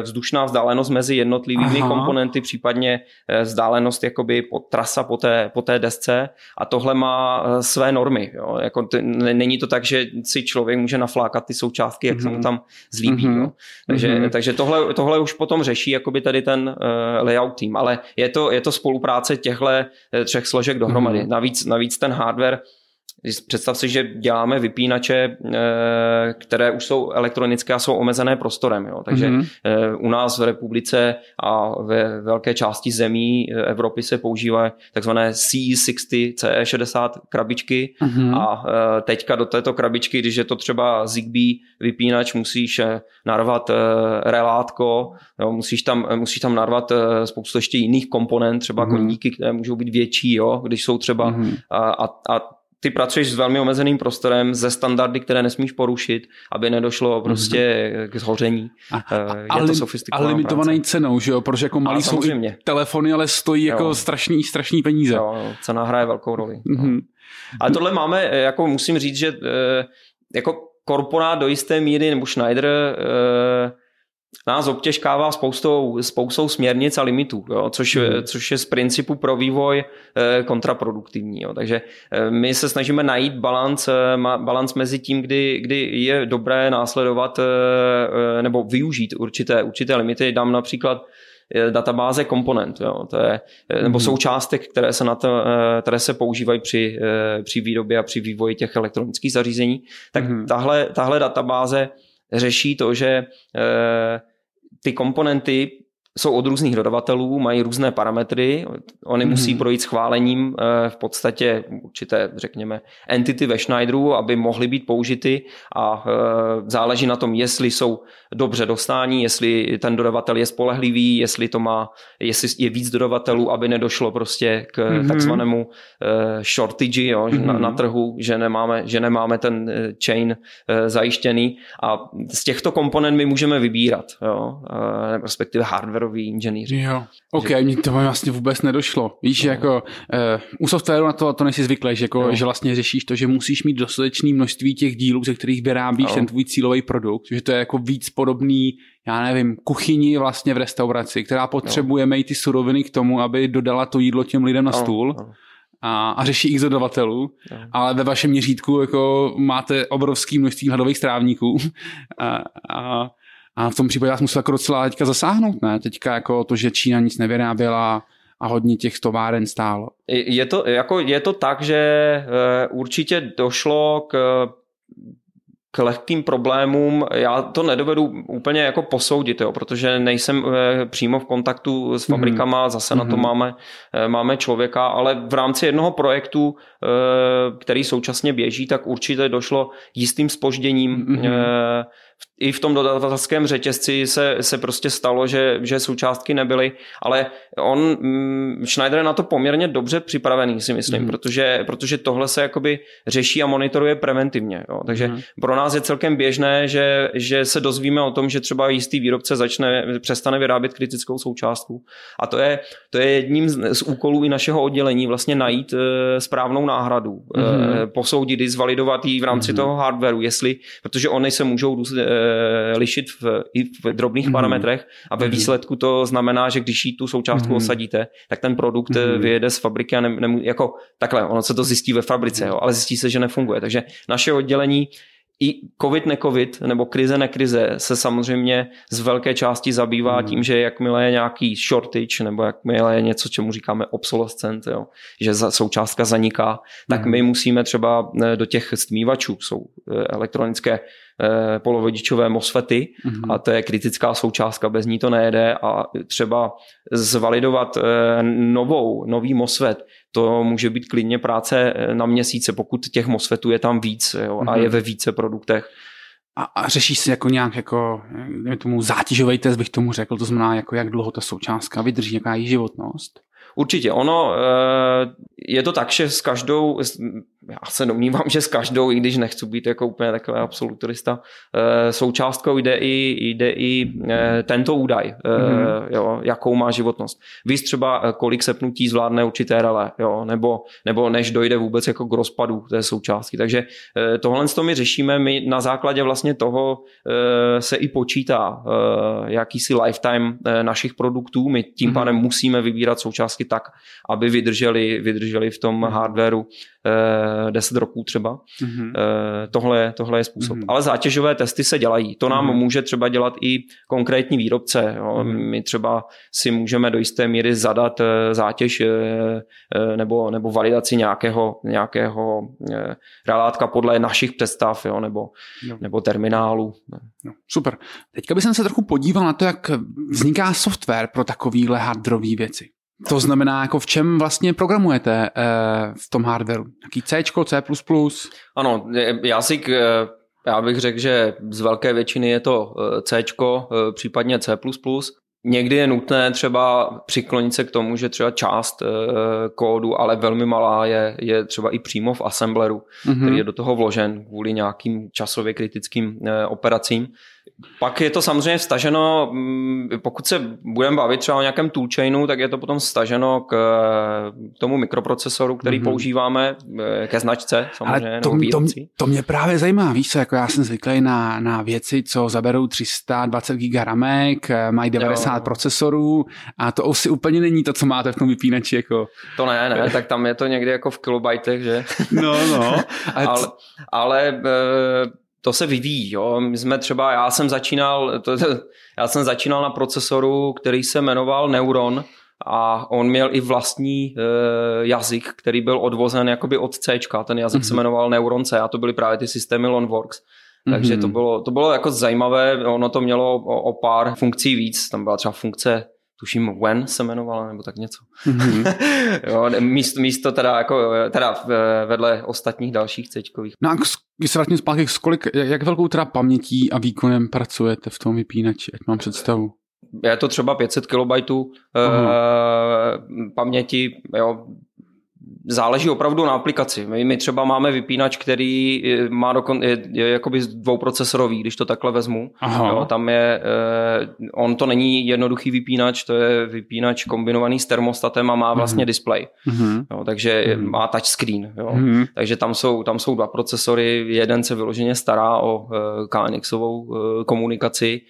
vzdušná vzdálenost mezi jednotlivými Aha. komponenty, případně vzdálenost jakoby po, trasa po té, po té desce a tohle má Eh, své normy. Jo? Jako t- není to tak, že si člověk může naflákat ty součástky, jak mm-hmm. se mu mhm. tam zlíbí. Mm-hmm. Jo? Takže, mm-hmm. takže tohle, tohle už potom řeší jakoby tady ten uh, layout tým, ale je to, je to spolupráce těchto eh, třech složek dohromady. Mm-hmm. Navíc, navíc ten hardware Představ si, že děláme vypínače, eh, které už jsou elektronické a jsou omezené prostorem. Jo. Takže mm-hmm. u nás v republice a ve velké části zemí eh, Evropy se používají takzvané CE60, CE60 krabičky mm-hmm. a teďka do této krabičky, když je to třeba Zigbee vypínač, musíš narvat relátko, jo, musíš, tam, musíš tam narvat spoustu ještě jiných komponent, třeba mm-hmm. koníky, které můžou být větší, jo, když jsou třeba mm-hmm. a, a ty pracuješ s velmi omezeným prostorem, ze standardy, které nesmíš porušit, aby nedošlo prostě mm-hmm. k zhoření. A, a, je a, to sofistikovaná A limitované práce. cenou, že jo? Protože jako malý jsou telefony, ale stojí jo. jako strašný, strašný peníze. Jo, cena hraje velkou roli. Mm-hmm. Ale tohle máme, jako musím říct, že jako korporát do jisté míry, nebo Schneider, nás obtěžkává spoustou, spoustou směrnic a limitů, jo, což, hmm. což je z principu pro vývoj eh, kontraproduktivní. Jo. Takže eh, my se snažíme najít balans, eh, balans mezi tím, kdy, kdy je dobré následovat nebo využít určité, určité limity. Dám například databáze komponent, jo, to je, nebo hmm. součástek, které se, na to, které se používají při, při výrobě a při vývoji těch elektronických zařízení, tak hmm. tahle, tahle databáze řeší to, že eh, ty komponenty jsou od různých dodavatelů, mají různé parametry, oni mm-hmm. musí projít schválením eh, v podstatě určité, řekněme, entity ve Schneideru, aby mohly být použity a eh, záleží na tom, jestli jsou dobře dostání, jestli ten dodavatel je spolehlivý, jestli to má, jestli je víc dodavatelů, aby nedošlo prostě k mm-hmm. takzvanému shortage jo, mm-hmm. na, na trhu, že nemáme, že nemáme ten chain zajištěný a z těchto komponent my můžeme vybírat, jo, respektive hardware softwaroví inženýři. Jo, ok, že... mi to vlastně vůbec nedošlo. Víš, no. jako uh, u softwaru na to, to nejsi zvyklý, že, jako, no. že vlastně řešíš to, že musíš mít dostatečné množství těch dílů, ze kterých vyrábíš no. ten tvůj cílový produkt, že to je jako víc podobný já nevím, kuchyni vlastně v restauraci, která potřebuje no. mít ty suroviny k tomu, aby dodala to jídlo těm lidem na no. stůl. No a, a řeší x dodavatelů, no. ale ve vašem měřítku jako máte obrovský množství hladových strávníků [laughs] a, a a v tom případě já musel jako docela teďka zasáhnout, ne? Teďka jako to, že Čína nic nevyráběla a hodně těch továren stálo. Je to, jako je to tak, že eh, určitě došlo k k lehkým problémům, já to nedovedu úplně jako posoudit, jo, protože nejsem eh, přímo v kontaktu s mhm. fabrikama, zase mm-hmm. na to mhm. máme, eh, máme člověka, ale v rámci jednoho projektu, který současně běží, tak určitě došlo jistým spožděním mm-hmm i v tom dodavatelském řetězci se, se prostě stalo, že, že součástky nebyly, ale on, mm, Schneider je na to poměrně dobře připravený, si myslím, mm. protože, protože tohle se jakoby řeší a monitoruje preventivně. Jo. Takže mm. pro nás je celkem běžné, že, že se dozvíme o tom, že třeba jistý výrobce začne, přestane vyrábět kritickou součástku. A to je, to je jedním z, z úkolů i našeho oddělení vlastně najít e, správnou náhradu, mm. e, posoudit ji, zvalidovat ji v rámci mm. toho hardwareu, jestli, protože oni se můžou Eh, lišit v, i v drobných mm. parametrech a ve mm. výsledku to znamená, že když jí tu součástku mm. osadíte, tak ten produkt mm. vyjede z fabriky a ne, ne, jako takhle, ono se to zjistí ve fabrice, jo, ale zjistí se, že nefunguje. Takže naše oddělení i covid necovid nebo krize nekrize se samozřejmě z velké části zabývá mm. tím, že jakmile je nějaký shortage nebo jakmile je něco, čemu říkáme obsolescent, jo, že za, součástka zaniká, tak mm. my musíme třeba do těch stmívačů, jsou elektronické Eh, polovodičové MOSFETy mm-hmm. a to je kritická součástka, bez ní to nejede a třeba zvalidovat eh, novou, nový MOSFET, to může být klidně práce eh, na měsíce, pokud těch MOSFETů je tam víc jo, mm-hmm. a je mhm. ve více produktech. A, a řešíš si jako nějak jako, tomu zátěžový test bych tomu řekl, to znamená jako jak dlouho ta součástka vydrží, jaká je životnost? Určitě, ono je to tak, že s každou, já se domnívám, že s každou, i když nechci být jako úplně takový absolutorista, eh, součástkou jde i, jde i eh, tento údaj, mm-hmm. jo, jakou má životnost. Víš třeba, kolik sepnutí zvládne určité rele, jo, nebo, nebo než dojde vůbec jako k rozpadu té součástky. Takže tohle to my řešíme, my na základě vlastně toho se i počítá jakýsi lifetime našich produktů, my tím mm-hmm. pádem musíme vybírat součástky tak, aby vydrželi, vydrželi v tom mm-hmm. hardwareu 10 roků třeba. Mm-hmm. Tohle, tohle je způsob. Mm-hmm. Ale zátěžové testy se dělají. To nám mm-hmm. může třeba dělat i konkrétní výrobce. Jo. Mm-hmm. My třeba si můžeme do jisté míry zadat eh, zátěž eh, nebo, nebo validaci nějakého, nějakého relátka podle našich představ jo, nebo, jo. nebo terminálu. Jo. Super. Teďka bych se trochu podíval na to, jak vzniká software pro takovéhle hardwareové věci. To znamená, jako v čem vlastně programujete eh, v tom hardwareu? Jaký C, C++? Ano, já si k, eh, já bych řekl, že z velké většiny je to eh, C, případně C++. Někdy je nutné třeba přiklonit se k tomu, že třeba část kódu, ale velmi malá, je, je třeba i přímo v assembleru, mm-hmm. který je do toho vložen kvůli nějakým časově kritickým operacím. Pak je to samozřejmě vstaženo, mm, pokud se budeme bavit třeba o nějakém toolchainu, tak je to potom staženo k tomu mikroprocesoru, který mm-hmm. používáme, eh, ke značce samozřejmě. Ale to, to, to mě právě zajímá, víš co, jako já jsem zvyklý na, na věci, co zaberou 320 GB ramek, eh, mají 90 jo. procesorů a to asi úplně není to, co máte v tom vypínači. Jako. To ne, ne, tak tam je to někdy jako v kilobajtech, že? No, no. [laughs] ale, ale to se vyvíjí. Jo. My jsme třeba, já jsem začínal, to, [laughs] já jsem začínal na procesoru, který se jmenoval Neuron a on měl i vlastní e, jazyk, který byl odvozen jakoby od C. Ten jazyk mm-hmm. se mhm. jmenoval Neuron C a to byly právě ty systémy Lonworks. Takže mm-hmm. to bylo, to bylo jako zajímavé, ono to mělo o, o pár funkcí víc, tam byla třeba funkce tuším When se jmenovala, nebo tak něco. Mm-hmm. [laughs] jo, místo, místo teda, jako, teda vedle ostatních dalších cečkových. No a když se vrátím zpátky, kolik, jak velkou teda pamětí a výkonem pracujete v tom vypínači, ať mám představu? Je to třeba 500 KB uh, paměti, jo, záleží opravdu na aplikaci. My, my třeba máme vypínač, který má dokon, je, je jakoby dvouprocesorový, když to takhle vezmu. Jo, tam je, eh, on to není jednoduchý vypínač, to je vypínač kombinovaný s termostatem a má mhm. vlastně mm-hmm. display. Mm-hmm. Jo, takže mm-hmm. má touchscreen. Jo. Mm-hmm. Takže tam jsou, tam jsou dva procesory, jeden se vyloženě stará o eh, KNXovou eh, komunikaci,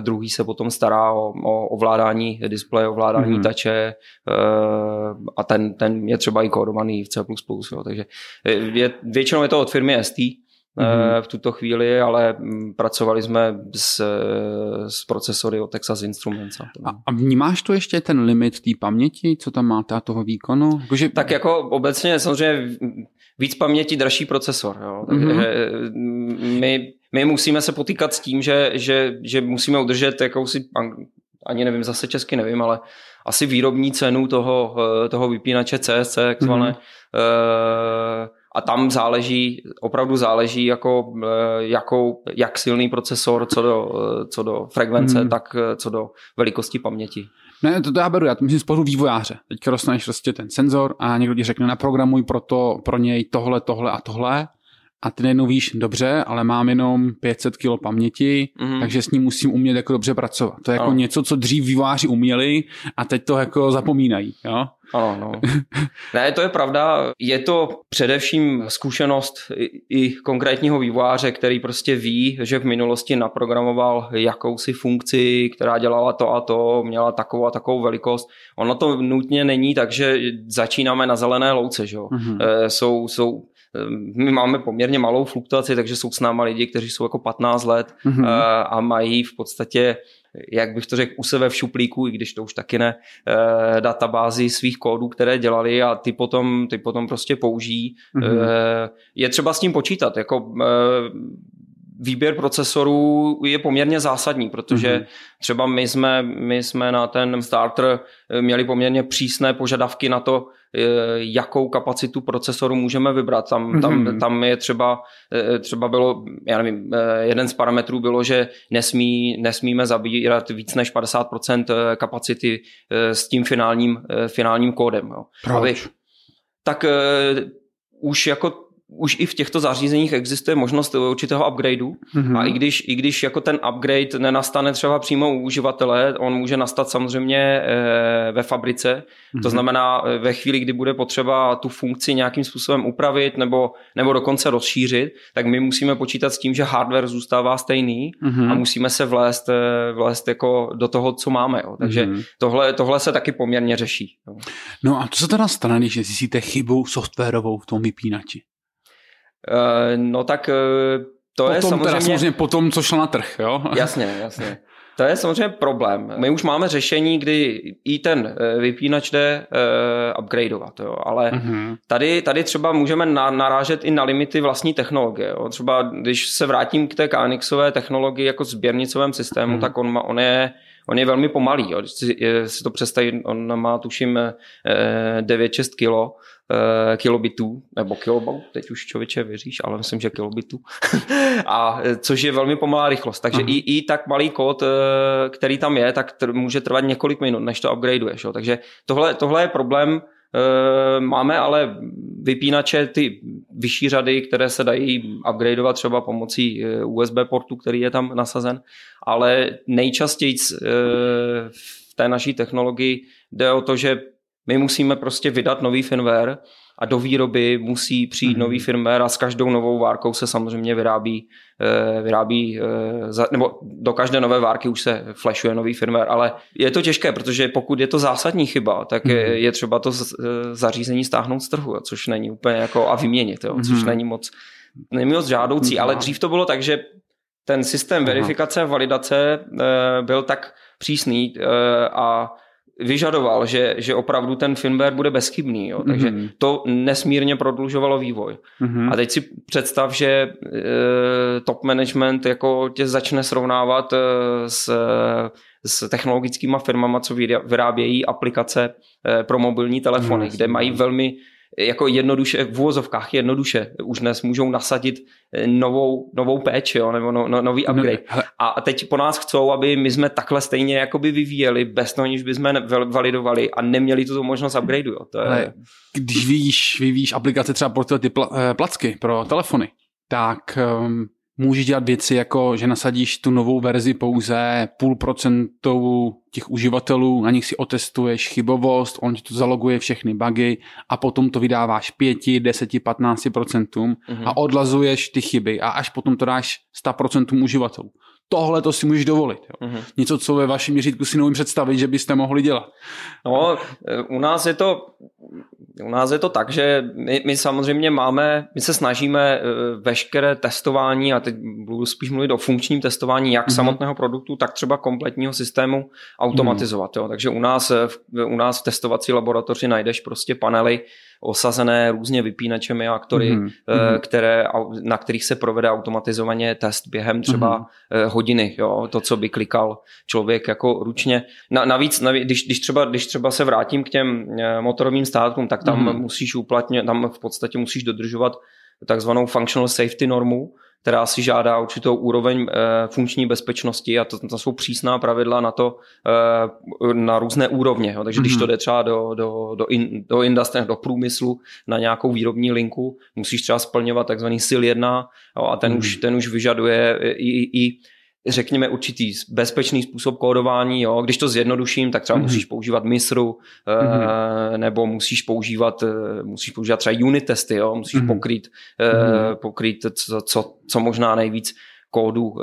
druhý se potom stará o, o ovládání displeje, ovládání mm-hmm. tače uh, a ten, ten je třeba i kódovaný v C++. Jo. Takže je, většinou je to od firmy ST, mm-hmm. v tuto chvíli, ale mm, pracovali jsme s, s procesory od Texas Instruments. A, a vnímáš to ještě ten limit té paměti, co tam máte a toho výkonu? Jakože... Tak jako obecně samozřejmě víc paměti, dražší procesor. Jo. Takže mm-hmm. my my musíme se potýkat s tím, že, že, že musíme udržet jakousi, ani nevím, zase česky nevím, ale asi výrobní cenu toho, eh, toho vypínače CSC, takzvané. Mm-hmm. A tam záleží, opravdu záleží, jako, eh, jakou, jak silný procesor, co do, co do frekvence, mm. tak co do velikosti paměti. Ne, to, to já beru, já to myslím z pohledu vývojáře. Teďka dostaneš prostě ten senzor a někdo ti řekne, naprogramuj pro, to, pro něj tohle, tohle a tohle a ty najednou víš, dobře, ale mám jenom 500 kg paměti, mm-hmm. takže s ním musím umět jako dobře pracovat. To je jako ano. něco, co dřív výváři uměli a teď to jako zapomínají. Jo? Ano, no. [laughs] Ne, to je pravda. Je to především zkušenost i, i konkrétního vývojáře, který prostě ví, že v minulosti naprogramoval jakousi funkci, která dělala to a to, měla takovou a takovou velikost. Ono to nutně není tak, že začínáme na zelené louce. Že? Mm-hmm. E, jsou, jsou my máme poměrně malou fluktuaci, takže jsou s náma lidi, kteří jsou jako 15 let mm-hmm. a mají v podstatě jak bych to řekl, u sebe v šuplíku, i když to už taky ne, eh, databázi svých kódů, které dělali a ty potom, ty potom prostě použijí. Mm-hmm. Je třeba s tím počítat, jako výběr procesorů je poměrně zásadní, protože mm-hmm. třeba my jsme, my jsme na ten starter měli poměrně přísné požadavky na to, eh, jakou kapacitu procesoru můžeme vybrat. Tam, mm-hmm. tam, tam je třeba, eh, třeba bylo, já nevím, eh, jeden z parametrů bylo, že nesmí, nesmíme zabírat víc než 50% kapacity s tím finálním, finálním kódem. Jo. Proč? Aby, tak už jako už i v těchto zařízeních existuje možnost určitého upgradeu mm-hmm. a i když, i když jako ten upgrade nenastane třeba přímo u uživatele, on může nastat samozřejmě e, ve fabrice, mm-hmm. to znamená eh, ve chvíli, kdy bude potřeba tu funkci nějakým způsobem upravit nebo, nebo dokonce rozšířit, tak my musíme počítat s tím, že hardware zůstává stejný mm-hmm. a musíme se vlézt, eh, vlézt jako do toho, co máme. Jo. Takže mm-hmm. tohle, tohle se taky poměrně řeší. Jo. No a co se teda stane, když zjistíte chybu softwarovou v tom vypínači? Uh, no tak uh, to potom, je samozřejmě... Teda samozřejmě potom, co šlo na trh, jo? [laughs] Jasně, jasně. To je samozřejmě problém. My už máme řešení, kdy i ten eh, vypínač jde uh, upgradeovat, jo. ale uh-huh. tady, tady třeba můžeme na, narážet i na limity vlastní technologie. Jo. Třeba když se vrátím k té KNXové technologii jako sběrnicovém systému, uh-huh. tak on, má, on je on je velmi pomalý. Jo. Když si, si to představí, on má tuším 9-6 kilo, kilobitů, nebo kilobau, teď už člověče věříš, ale myslím, že kilobitů. [laughs] a což je velmi pomalá rychlost. Takže i, i tak malý kód, který tam je, tak může trvat několik minut, než to upgradeuješ. Jo. Takže tohle, tohle je problém, Eh, máme ale vypínače, ty vyšší řady, které se dají upgradeovat třeba pomocí eh, USB portu, který je tam nasazen, ale nejčastěji eh, v té naší technologii jde o to, že my musíme prostě vydat nový firmware a do výroby musí přijít mm-hmm. nový firmware a s každou novou várkou se samozřejmě vyrábí, eh, vyrábí eh, nebo do každé nové várky už se flashuje nový firmware, ale je to těžké, protože pokud je to zásadní chyba, tak mm-hmm. je, třeba to eh, zařízení stáhnout z trhu, což není úplně jako a vyměnit, jo, což mm-hmm. není moc, není moc žádoucí, mm-hmm. ale dřív to bylo tak, že ten systém verifikace a validace byl tak přísný a vyžadoval, že, že opravdu ten firmware bude bezchybný. Jo? Takže mm-hmm. to nesmírně prodlužovalo vývoj. Mm-hmm. A teď si představ, že e, top management jako tě začne srovnávat e, s, s technologickými firmama, co vyrábějí aplikace e, pro mobilní telefony, mm-hmm. kde mají velmi jako jednoduše, v uvozovkách jednoduše, už dnes můžou nasadit eh, novou, novou péči, jo, nebo no, no, nový no, upgrade. A teď po nás chcou, aby my jsme takhle stejně jakoby vyvíjeli, bez toho, aniž bychom validovali a neměli tu možnost upgradeu. Jo. To je... Ale když vyvíjíš, vyvíjíš aplikace třeba pro ty pl- eh, placky, pro telefony, tak um, můžeš dělat věci jako, že nasadíš tu novou verzi pouze půl procentou těch uživatelů, na nich si otestuješ chybovost, on ti to zaloguje všechny bugy a potom to vydáváš 5, 10, 15 procentům mm-hmm. a odlazuješ ty chyby a až potom to dáš 100 procentům uživatelů. Tohle to si můžeš dovolit. Jo. Mm-hmm. Něco, co ve vašem měřítku si neumím představit, že byste mohli dělat. No, u nás je to u nás je to tak, že my, my samozřejmě máme, my se snažíme eh, veškeré testování, a teď budu spíš mluvit o funkčním testování jak mm-hmm. samotného produktu, tak třeba kompletního systému automatizovat. Mm-hmm. Jo. Takže u nás, eh, u nás v testovací laboratoři najdeš prostě panely, osazené různě vypínačemi a aktory, mm-hmm. které, na kterých se provede automatizovaně test během třeba mm-hmm. hodiny. Jo? To, co by klikal člověk jako ručně. Na, navíc, navíc když, když, třeba, když třeba se vrátím k těm eh, motorovým státkům, tak tam mm-hmm. musíš uplatně, tam v podstatě musíš dodržovat takzvanou functional safety normu, která si žádá určitou úroveň e, funkční bezpečnosti a to, to jsou přísná pravidla na to e, na různé úrovně. Jo. Takže mm-hmm. když to mhm. jde třeba do, do, do, in, do industrie, do průmyslu na nějakou výrobní linku, musíš třeba splňovat takzvaný SIL 1 jo, a ten, mm-hmm. už, ten už vyžaduje i, i řekněme, určitý bezpečný způsob kódování. Jo. Když to zjednoduším, tak třeba mm-hmm. musíš používat MISRu, mm-hmm. nebo musíš používat, eh, musíš používat třeba unit testy, jo. musíš mm-hmm. pokrýt, mm-hmm. pokrýt co, co, co možná nejvíc kódu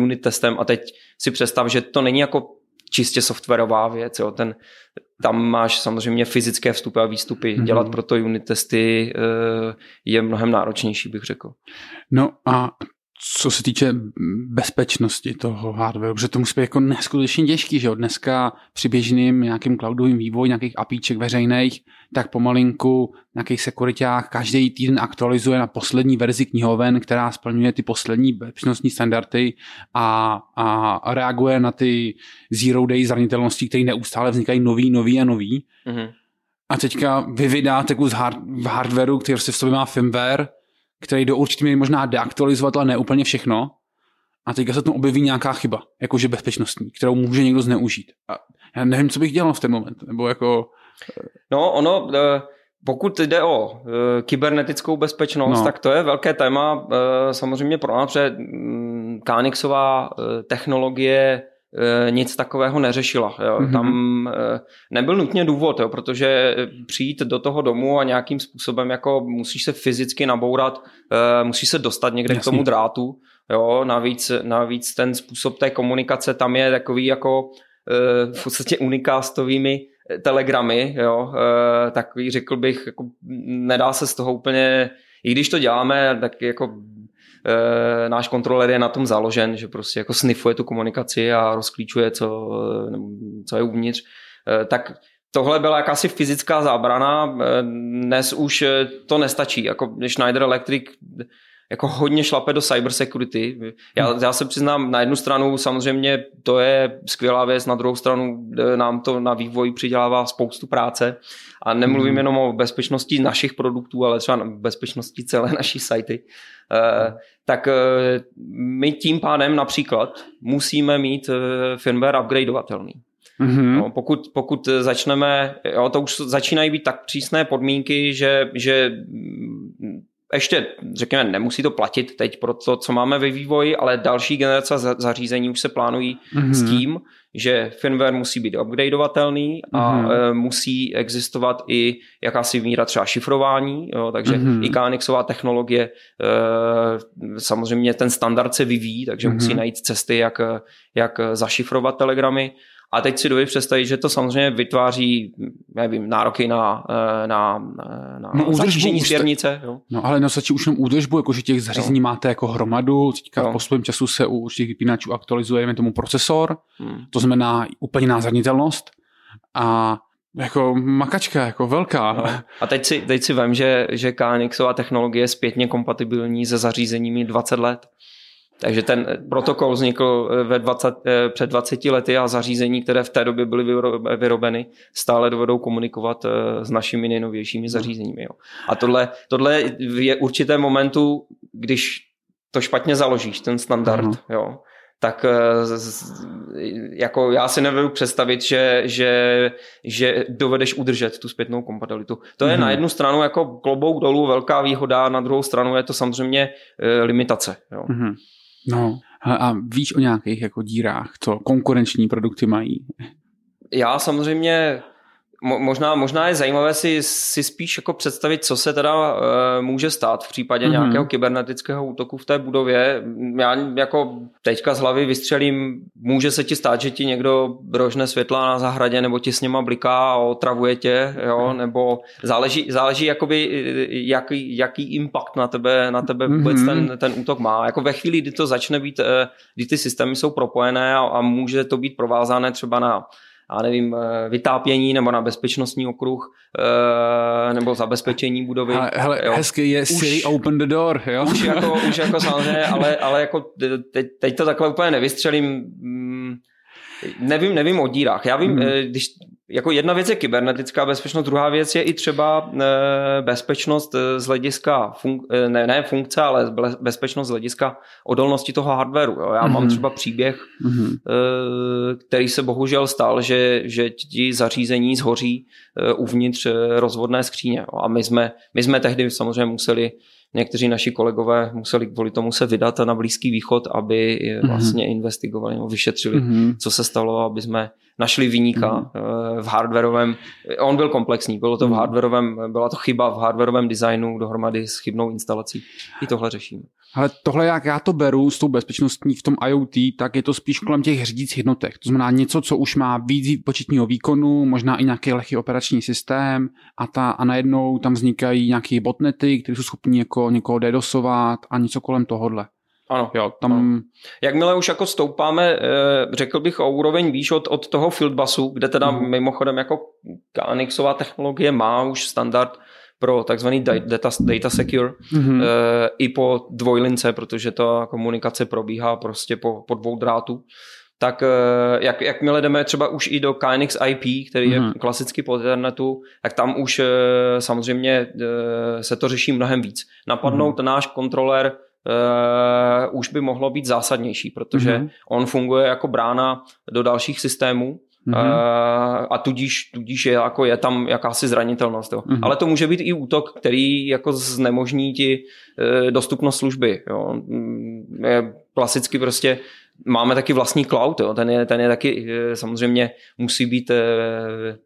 unit testem a teď si představ, že to není jako čistě softwarová věc. Jo. Ten, tam máš samozřejmě fyzické vstupy a výstupy. Mm-hmm. Dělat proto unit testy je mnohem náročnější, bych řekl. No a co se týče bezpečnosti toho hardwareu, protože to musí být jako neskutečně těžký, že jo? Dneska při běžným nějakým cloudovým vývoji nějakých apíček veřejných, tak pomalinku nějakých sekuriták každý týden aktualizuje na poslední verzi knihoven, která splňuje ty poslední bezpečnostní standardy a, a reaguje na ty zero day zranitelnosti, které neustále vznikají nový, nový a nový. Mm-hmm. A teďka vy vydáte kus hard, hardwareu, který prostě v sobě má firmware, který do určitý míry možná deaktualizovat, ale ne úplně všechno. A teďka se tam objeví nějaká chyba, jakože bezpečnostní, kterou může někdo zneužít. A já nevím, co bych dělal v ten moment. Nebo jako... No, ono, eh, pokud jde o eh, kybernetickou bezpečnost, no. tak to je velké téma eh, samozřejmě pro nás, protože mm, Kánixová technologie nic takového neřešila. Jo. Mm-hmm. Tam e, nebyl nutně důvod, jo, protože přijít do toho domu a nějakým způsobem jako musíš se fyzicky nabourat, e, musíš se dostat někde Jasný. k tomu drátu. Jo. Navíc, navíc ten způsob té komunikace tam je takový jako v podstatě unikástovými telegramy, jo, takový řekl bych, jako nedá se z toho úplně, i když to děláme, tak jako e, náš kontroler je na tom založen, že prostě jako snifuje tu komunikaci a rozklíčuje, co, co je uvnitř, e, tak tohle byla jakási fyzická zábrana, e, dnes už to nestačí, jako Schneider Electric jako hodně šlape do cybersecurity. Já, já se přiznám, na jednu stranu samozřejmě to je skvělá věc, na druhou stranu nám to na vývoj přidělává spoustu práce a nemluvím jenom o bezpečnosti našich produktů, ale třeba bezpečnosti celé [laughs] naší sajty. Uh, tak uh, my tím pádem například musíme mít uh, firmware upgradeovatelný. Mm-hmm. No, pokud, pokud začneme, jo, to už začínají být tak přísné podmínky, že, že ještě, řekněme, nemusí to platit teď pro to, co máme ve vývoji, ale další generace zařízení už se plánují mm-hmm. s tím, že firmware musí být upgradeovatelný a mm-hmm. musí existovat i jakási míra třeba šifrování, jo, takže mm-hmm. i KNXová technologie, e, samozřejmě ten standard se vyvíjí, takže mm-hmm. musí najít cesty, jak, jak zašifrovat telegramy a teď si dovedu představit, že to samozřejmě vytváří nevím, nároky na, eh, na, na no, zařízení svěrnice. Jo. No ale stačí už jenom údržbu, jakože těch zařízení jo. máte jako hromadu, teďka jo. v postupem času se u určitých vypínačů aktualizuje tomu procesor, hmm. to znamená úplně názranitelnost a jako makačka, jako velká. No. A teď si, teď si vím, že, že KNXová technologie je zpětně kompatibilní se zařízeními 20 let. Takže ten protokol vznikl eh, ve 20, eh, před 20 lety a zařízení, které v té době byly vyrobeny, stále dovedou komunikovat eh, s našimi nejnovějšími hmm. zařízeními. Jo. A tohle, tohle je určité momentu, když to špatně založíš, ten standard, uh-huh. jo, tak jako já si nevedu představit, že, že, že dovedeš udržet tu zpětnou kompatibilitu. To je mm-hmm. na jednu stranu jako klobouk dolů velká výhoda, na druhou stranu je to samozřejmě limitace. Jo. Mm-hmm. No, a víš o nějakých jako dírách, co konkurenční produkty mají? Já samozřejmě možná, možná je zajímavé si, si spíš jako představit, co se teda uh, může stát v případě mm-hmm. nějakého kybernetického útoku v té budově. Já jako teďka z hlavy vystřelím, může se ti stát, že ti někdo rožne světla na zahradě nebo ti s něma bliká a otravuje tě, jo, mm. nebo záleží, záleží jakoby, jaký, jaký impact na tebe, na tebe vůbec mm-hmm. ten, ten útok má. Jako ve chvíli, kdy to začne být, eh, kdy ty systémy jsou propojené a, a může to být provázané třeba na já nevím, eh, vytápění nebo na bezpečnostní okruh eh, nebo zabezpečení budovy. Hele, hele jo. hezky je už, Siri open the door, jo? Už jako, [laughs] už jako samozřejmě, ale, ale jako teď, teď to takhle úplně nevystřelím. Mm, nevím, nevím o dírách. Já vím, mm. když jako jedna věc je kybernetická bezpečnost, druhá věc je i třeba e, bezpečnost z hlediska, fun, e, ne, ne funkce, ale bezpečnost z hlediska odolnosti toho hardwareu. Jo. Já mm-hmm. mám mhm. třeba příběh, mm-hmm. který se bohužel stal, že, že ti zařízení zhoří uvnitř rozvodné skříně. Jo. A my jsme, my jsme tehdy samozřejmě museli někteří naši kolegové museli kvůli tomu se vydat na Blízký východ, aby mm-hmm. vlastně investigovali nebo vyšetřili, mm-hmm. co se stalo, aby jsme našli vyníka mm-hmm. v hardwareovém, on byl komplexní, bylo to v mhm. hardwareovém, byla to chyba v hardwareovém designu dohromady s chybnou instalací. I tohle řešíme. Ale tohle, jak já to beru s tou bezpečnostní v tom IoT, tak je to spíš kolem těch řídících jednotek. To znamená něco, co už má víc početního výkonu, možná i nějaký lehký operační systém a, ta, a najednou tam vznikají nějaké botnety, které jsou schopni jako někoho dedosovat a něco kolem tohohle. Ano. Jo, tam... Ano. Jakmile už jako stoupáme, eh, řekl bych o úroveň výš od, od toho fieldbusu, kde teda mm. mimochodem jako KNXová technologie má už standard pro takzvaný data, data secure mm-hmm. i po dvojlince, protože ta komunikace probíhá prostě po, po dvou drátů tak eh, jak, jakmile jdeme třeba už i do KNX IP, který mm-hmm. je mhm. klasicky po internetu, tak tam už samozřejmě se to řeší mnohem víc. Napadnout mm-hmm. náš kontroler uh, už by mohlo být zásadnější, protože mm-hmm. on funguje jako brána do dalších systémů mm-hmm. a tudíž, tudíž je, jako je tam jakási zranitelnost. Jo. Mm-hmm. Ale to může být i útok, který jako znemožní ti uh, dostupnost služby. Jo. Mm, je klasicky prostě máme taky vlastní cloud, jo. Ten, je, ten je taky eh, samozřejmě musí být eh,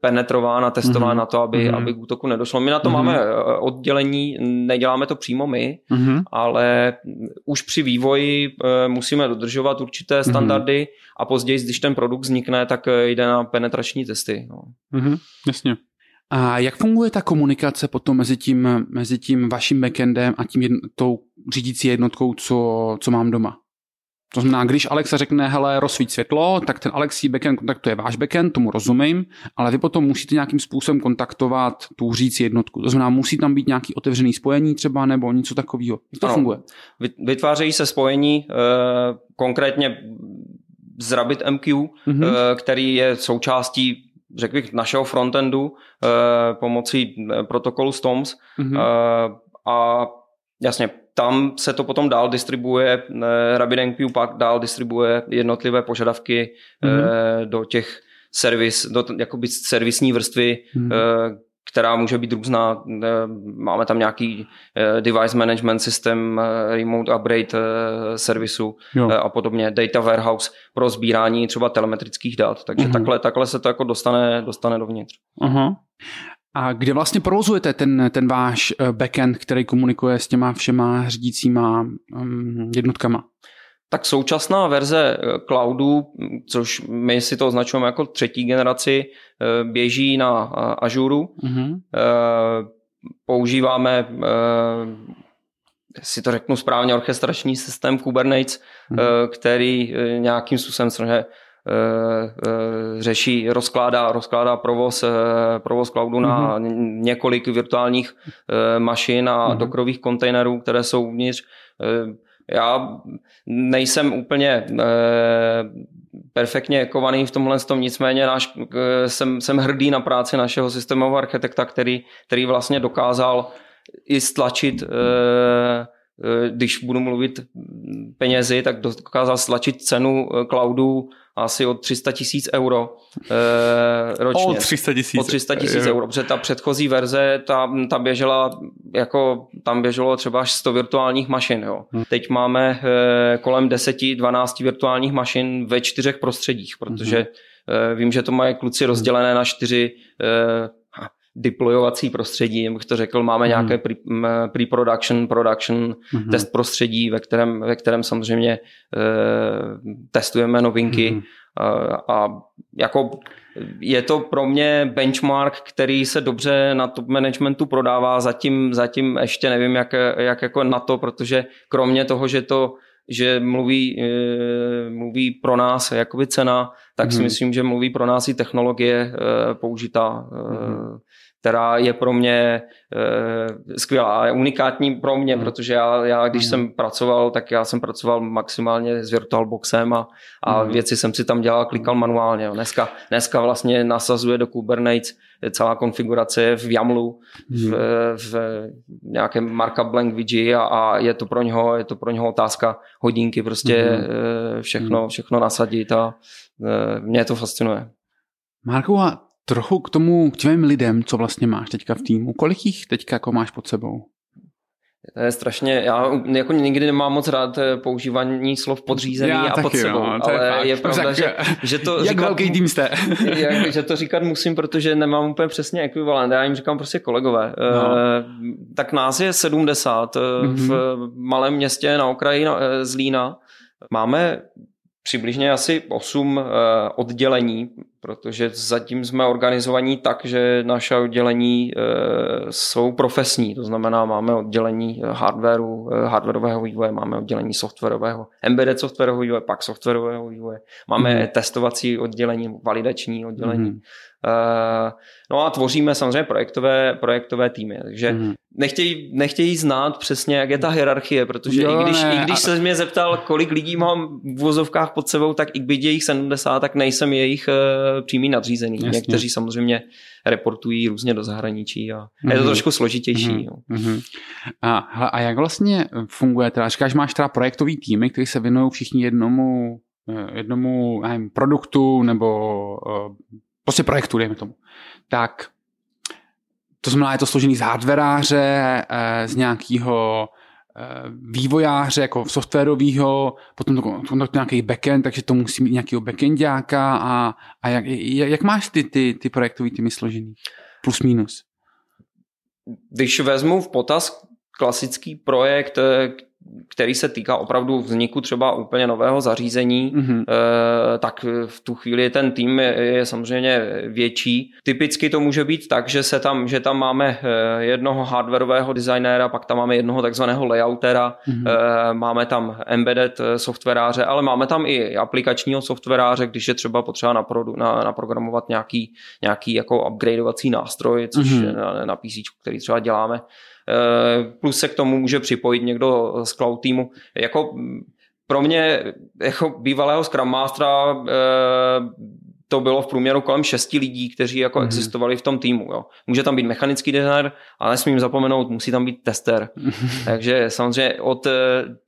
penetrován a testován mm-hmm. na to, aby, mm-hmm. aby k útoku nedošlo. My na to mm-hmm. máme eh, oddělení, neděláme to přímo my, mm-hmm. ale už při vývoji musíme dodržovat určité mhm. standardy mm-hmm. a později, když ten produkt vznikne, tak jde na penetrační testy. No. Mm-hmm. Jasně. A jak funguje ta komunikace potom mezi tím, mezi tím vaším backendem a tím jedn, tou řídící jednotkou, co, co mám doma? To znamená, když Alexa řekne, hele, rozsvít světlo, tak ten Alexí backend kontaktuje váš backend, tomu rozumím, ale vy potom musíte nějakým způsobem kontaktovat tu říci jednotku. To znamená, musí tam být nějaký otevřený spojení třeba nebo něco takového. Jak to ano. funguje? Vytvářejí se spojení, eh, konkrétně z RabbitMQ, mm-hmm. který je součástí řekl bych, našeho frontendu eh, pomocí protokolu STOMS mm-hmm. a jasně tam se to potom dál distribuje, RabbitMQ pak dál distribuje jednotlivé požadavky mm-hmm. do těch servis, do jakoby servisní vrstvy, mm-hmm která může být různá. Máme tam nějaký device management system, remote upgrade servisu jo. a podobně, data warehouse pro sbírání třeba telemetrických dat. Takže uh-huh. takhle, takhle se to jako dostane, dostane dovnitř. Uh-huh. A kde vlastně provozujete ten, ten váš eh, backend, který komunikuje s těma všema řídícíma um, jednotkama? Tak současná verze eh, cloudu, což my si to označujeme jako třetí generaci, eh, běží na Azure. Mm-hmm. Používáme, si to řeknu správně, orchestrační systém Kubernetes, mm-hmm. který nějakým způsobem eh, řeší, rozkládá, rozkládá provoz, eh, provoz cloudu na mm-hmm. několik virtuálních mašin a mm-hmm. dokrových kontejnerů, které jsou uvnitř. Já nejsem úplně perfektně kovaný v tomhle tom, nicméně náš, jsem, jsem hrdý na práci našeho systémového architekta, který, který vlastně dokázal i stlačit když budu mluvit penězi, tak dokázal stlačit cenu cloudu asi o 300 tisíc euro e, ročně. O 300 tisíc. O 300 tisíc euro, protože ta předchozí verze, ta, ta běžela, jako tam běželo třeba až 100 virtuálních mašin. Jo. Hmm. Teď máme e, kolem 10-12 virtuálních mašin ve čtyřech prostředích, protože hmm. e, vím, že to mají kluci rozdělené na čtyři e, deployovací prostředí, jak bych to řekl, máme mm. nějaké pre, pre-production, production, mm. test prostředí, ve kterém, ve kterém samozřejmě e, testujeme novinky mm. a, a jako je to pro mě benchmark, který se dobře na top managementu prodává, zatím, zatím ještě nevím, jak, jak jako na to, protože kromě toho, že to že mluví, e, mluví pro nás jakoby cena, tak si mm. myslím, že mluví pro nás i technologie použitá mm která je pro mě e, skvělá, je unikátní pro mě, hmm. protože já, já když hmm. jsem pracoval, tak já jsem pracoval maximálně s VirtualBoxem a, a hmm. věci jsem si tam dělal, klikal manuálně. Dneska, dneska vlastně nasazuje do Kubernetes celá konfigurace v YAMLu, hmm. v, v nějakém markup language a, a je to pro něho, je to pro něho otázka hodinky, prostě hmm. všechno, všechno nasadit a e, mě to fascinuje. Marku, a trochu k tomu, k těm lidem, co vlastně máš teďka v týmu. Kolik jich teďka jako máš pod sebou? To je strašně, já jako nikdy nemám moc rád eh, používání slov podřízený já a pod sebou, no, ale je, je pravda, tak, že, že to Jak říkat, velký tým jste? [laughs] jak, že to říkat musím, protože nemám úplně přesně ekvivalent, já jim říkám prostě kolegové. No. E, tak nás je 70 mm-hmm. v malém městě na okraji Zlína. Máme přibližně asi 8 oddělení protože zatím jsme organizovaní tak, že naše oddělení e, jsou profesní, to znamená máme oddělení hardwareu, e, hardwareového vývoje, máme oddělení softwarového, embedded softwarového vývoje, pak softwarového vývoje, máme mm. testovací oddělení, validační oddělení. Mm. No a tvoříme samozřejmě projektové, projektové týmy, takže mm nechtějí, nechtějí znát přesně, jak je ta hierarchie, protože jo, i když, ne. i když se mě zeptal, kolik lidí mám v vozovkách pod sebou, tak i byť je jich 70, tak nejsem jejich přímý nadřízený. Jasně. Někteří samozřejmě reportují různě do zahraničí a mm-hmm. je to mhm. trošku složitější. Mm-hmm. Mm-hmm. A, a jak vlastně funguje, teda říkáš, máš teda projektový týmy, který se věnují všichni jednomu, eh, jednomu nevím, produktu nebo uh, prostě projektu, dejme tomu. Tak to znamená, je to složený z hardwareáře, eh, z nějakého vývojáře, jako softwarového, potom to, nějaký backend, takže to musí mít nějakého backendáka a, a jak, jak máš ty, ty, ty projektový týmy složený? Plus minus. Když vezmu v potaz klasický projekt, eh, který se týká opravdu vzniku třeba úplně nového zařízení, mm-hmm. tak v tu chvíli ten tým je, je samozřejmě větší. Typicky to může být tak, že se tam, že tam máme jednoho hardwareového designéra, pak tam máme jednoho takzvaného layoutera, mm-hmm. máme tam embedded softwaráře, ale máme tam i aplikačního softwaráře, když je třeba potřeba naprodu, na, naprogramovat nějaký, nějaký jako upgradeovací nástroj, což mm-hmm. na, na PC, který třeba děláme Eh, plus se k tomu může připojit někdo z cloud týmu. Jako pro mě jako bývalého Scrum Mastera eh, to bylo v průměru kolem šesti lidí, kteří jako mm-hmm. existovali v tom týmu. Jo. Může tam být mechanický designer, ale nesmím zapomenout, musí tam být tester. [laughs] Takže samozřejmě od eh,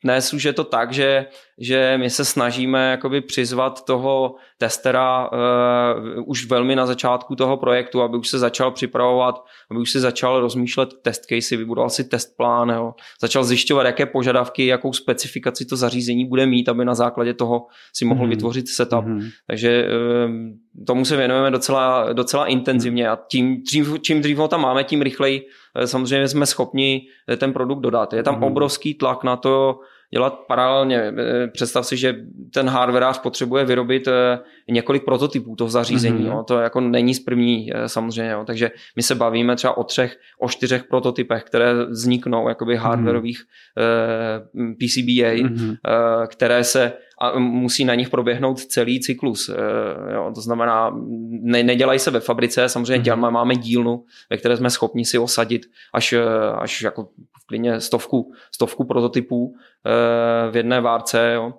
dnes už je to tak, že že my se snažíme jakoby přizvat toho testera uh, už velmi na začátku toho projektu, aby už se začal připravovat, aby už se začal rozmýšlet test casey, vybudoval si test plán, jo. začal zjišťovat, jaké požadavky, jakou specifikaci to zařízení bude mít, aby na základě toho si mohl mm. vytvořit setup. Mm. Takže uh, tomu se věnujeme docela, docela intenzivně a tím, dřív, čím dřív ho tam máme, tím rychleji eh, samozřejmě jsme schopni ten produkt dodat. Je tam mm. obrovský tlak na to, dělat paralelně. Eh, představ si, že ten hardwareář potřebuje vyrobit eh, několik prototypů toho zařízení. Mm-hmm. Jo. To jako není z první eh, samozřejmě. Jo. Takže my se bavíme třeba o třech, o čtyřech prototypech, které vzniknou jakoby mhm. hardwareových mm-hmm. PCBA, mm-hmm. které se a musí na nich proběhnout celý cyklus. Jo, to znamená, ne, nedělají se ve fabrice, samozřejmě mm-hmm. máme dílnu, ve které jsme schopni si osadit až, až jako klidně stovku, stovku prototypů eh, v jedné várce. Jo.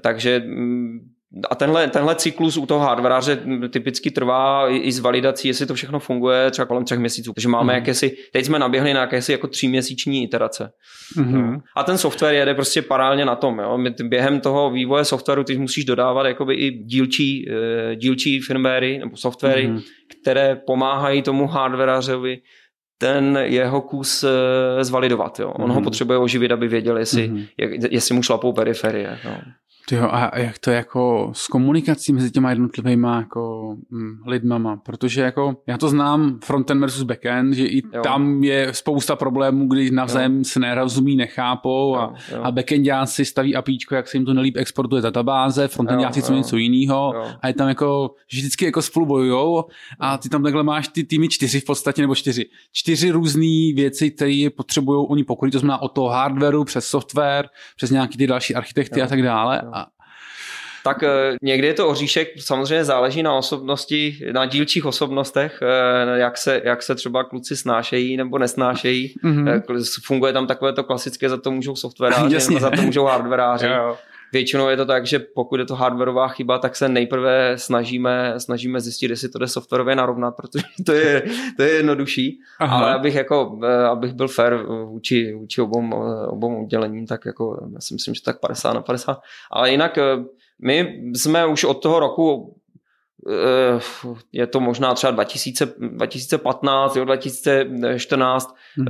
Takže mm, a tenhle, tenhle cyklus u toho hardwareáře typicky trvá i s validací, jestli to všechno funguje třeba kolem třech měsíců. Takže máme mm. jakési, teď jsme naběhli na jakési jako tříměsíční iterace. Mm. A ten software jede prostě paralelně na tom. Jo. Během toho vývoje softwaru ty musíš dodávat jakoby i dílčí, eh, dílčí firmwary nebo softwary, mm. které pomáhají tomu hardwareářovi ten jeho kus eh, zvalidovat. Jo. On mm-hmm. ho mhm. potřebuje oživit, aby věděl, jestli, mm-hmm. jak, jestli mu šlapou periferie. Jo. Jo, a jak to jako s komunikací mezi těma jednotlivými jako hm, lidmama, protože jako já to znám frontend versus backend, že i jo. tam je spousta problémů, kdy navzájem jo. se nerozumí, nechápou a, jo, jo. a backendáci staví apíčko, jak se jim to nelíp exportuje databáze, frontendáci chcou něco jiného a je tam jako, že vždycky jako spolu bojujou a ty tam takhle máš ty týmy čtyři v podstatě, nebo čtyři. Čtyři různé věci, které potřebují oni pokryt, to znamená od toho hardwareu přes software, přes nějaký ty další architekty jo. a tak dále. Jo. Tak eh, někdy je to oříšek, samozřejmě záleží na osobnosti, na dílčích osobnostech, eh, jak se, jak se třeba kluci snášejí nebo nesnášejí. Mm-hmm. Funguje tam takové to klasické, za to můžou softwaráři, nebo za to můžou hardwareáři. Většinou je to tak, že pokud je to hardwareová chyba, tak se nejprve snažíme, snažíme zjistit, jestli to jde softwarově narovnat, protože [laughs] to je, to je jednodušší. Aha. Ale abych, jako, abych byl fair vůči, vůči obou, obou udělením, tak jako, já si myslím, že tak 50 na 50. Ale jinak my jsme už od toho roku eh, je to možná třeba 2000, 2015, jo, 2014, hmm.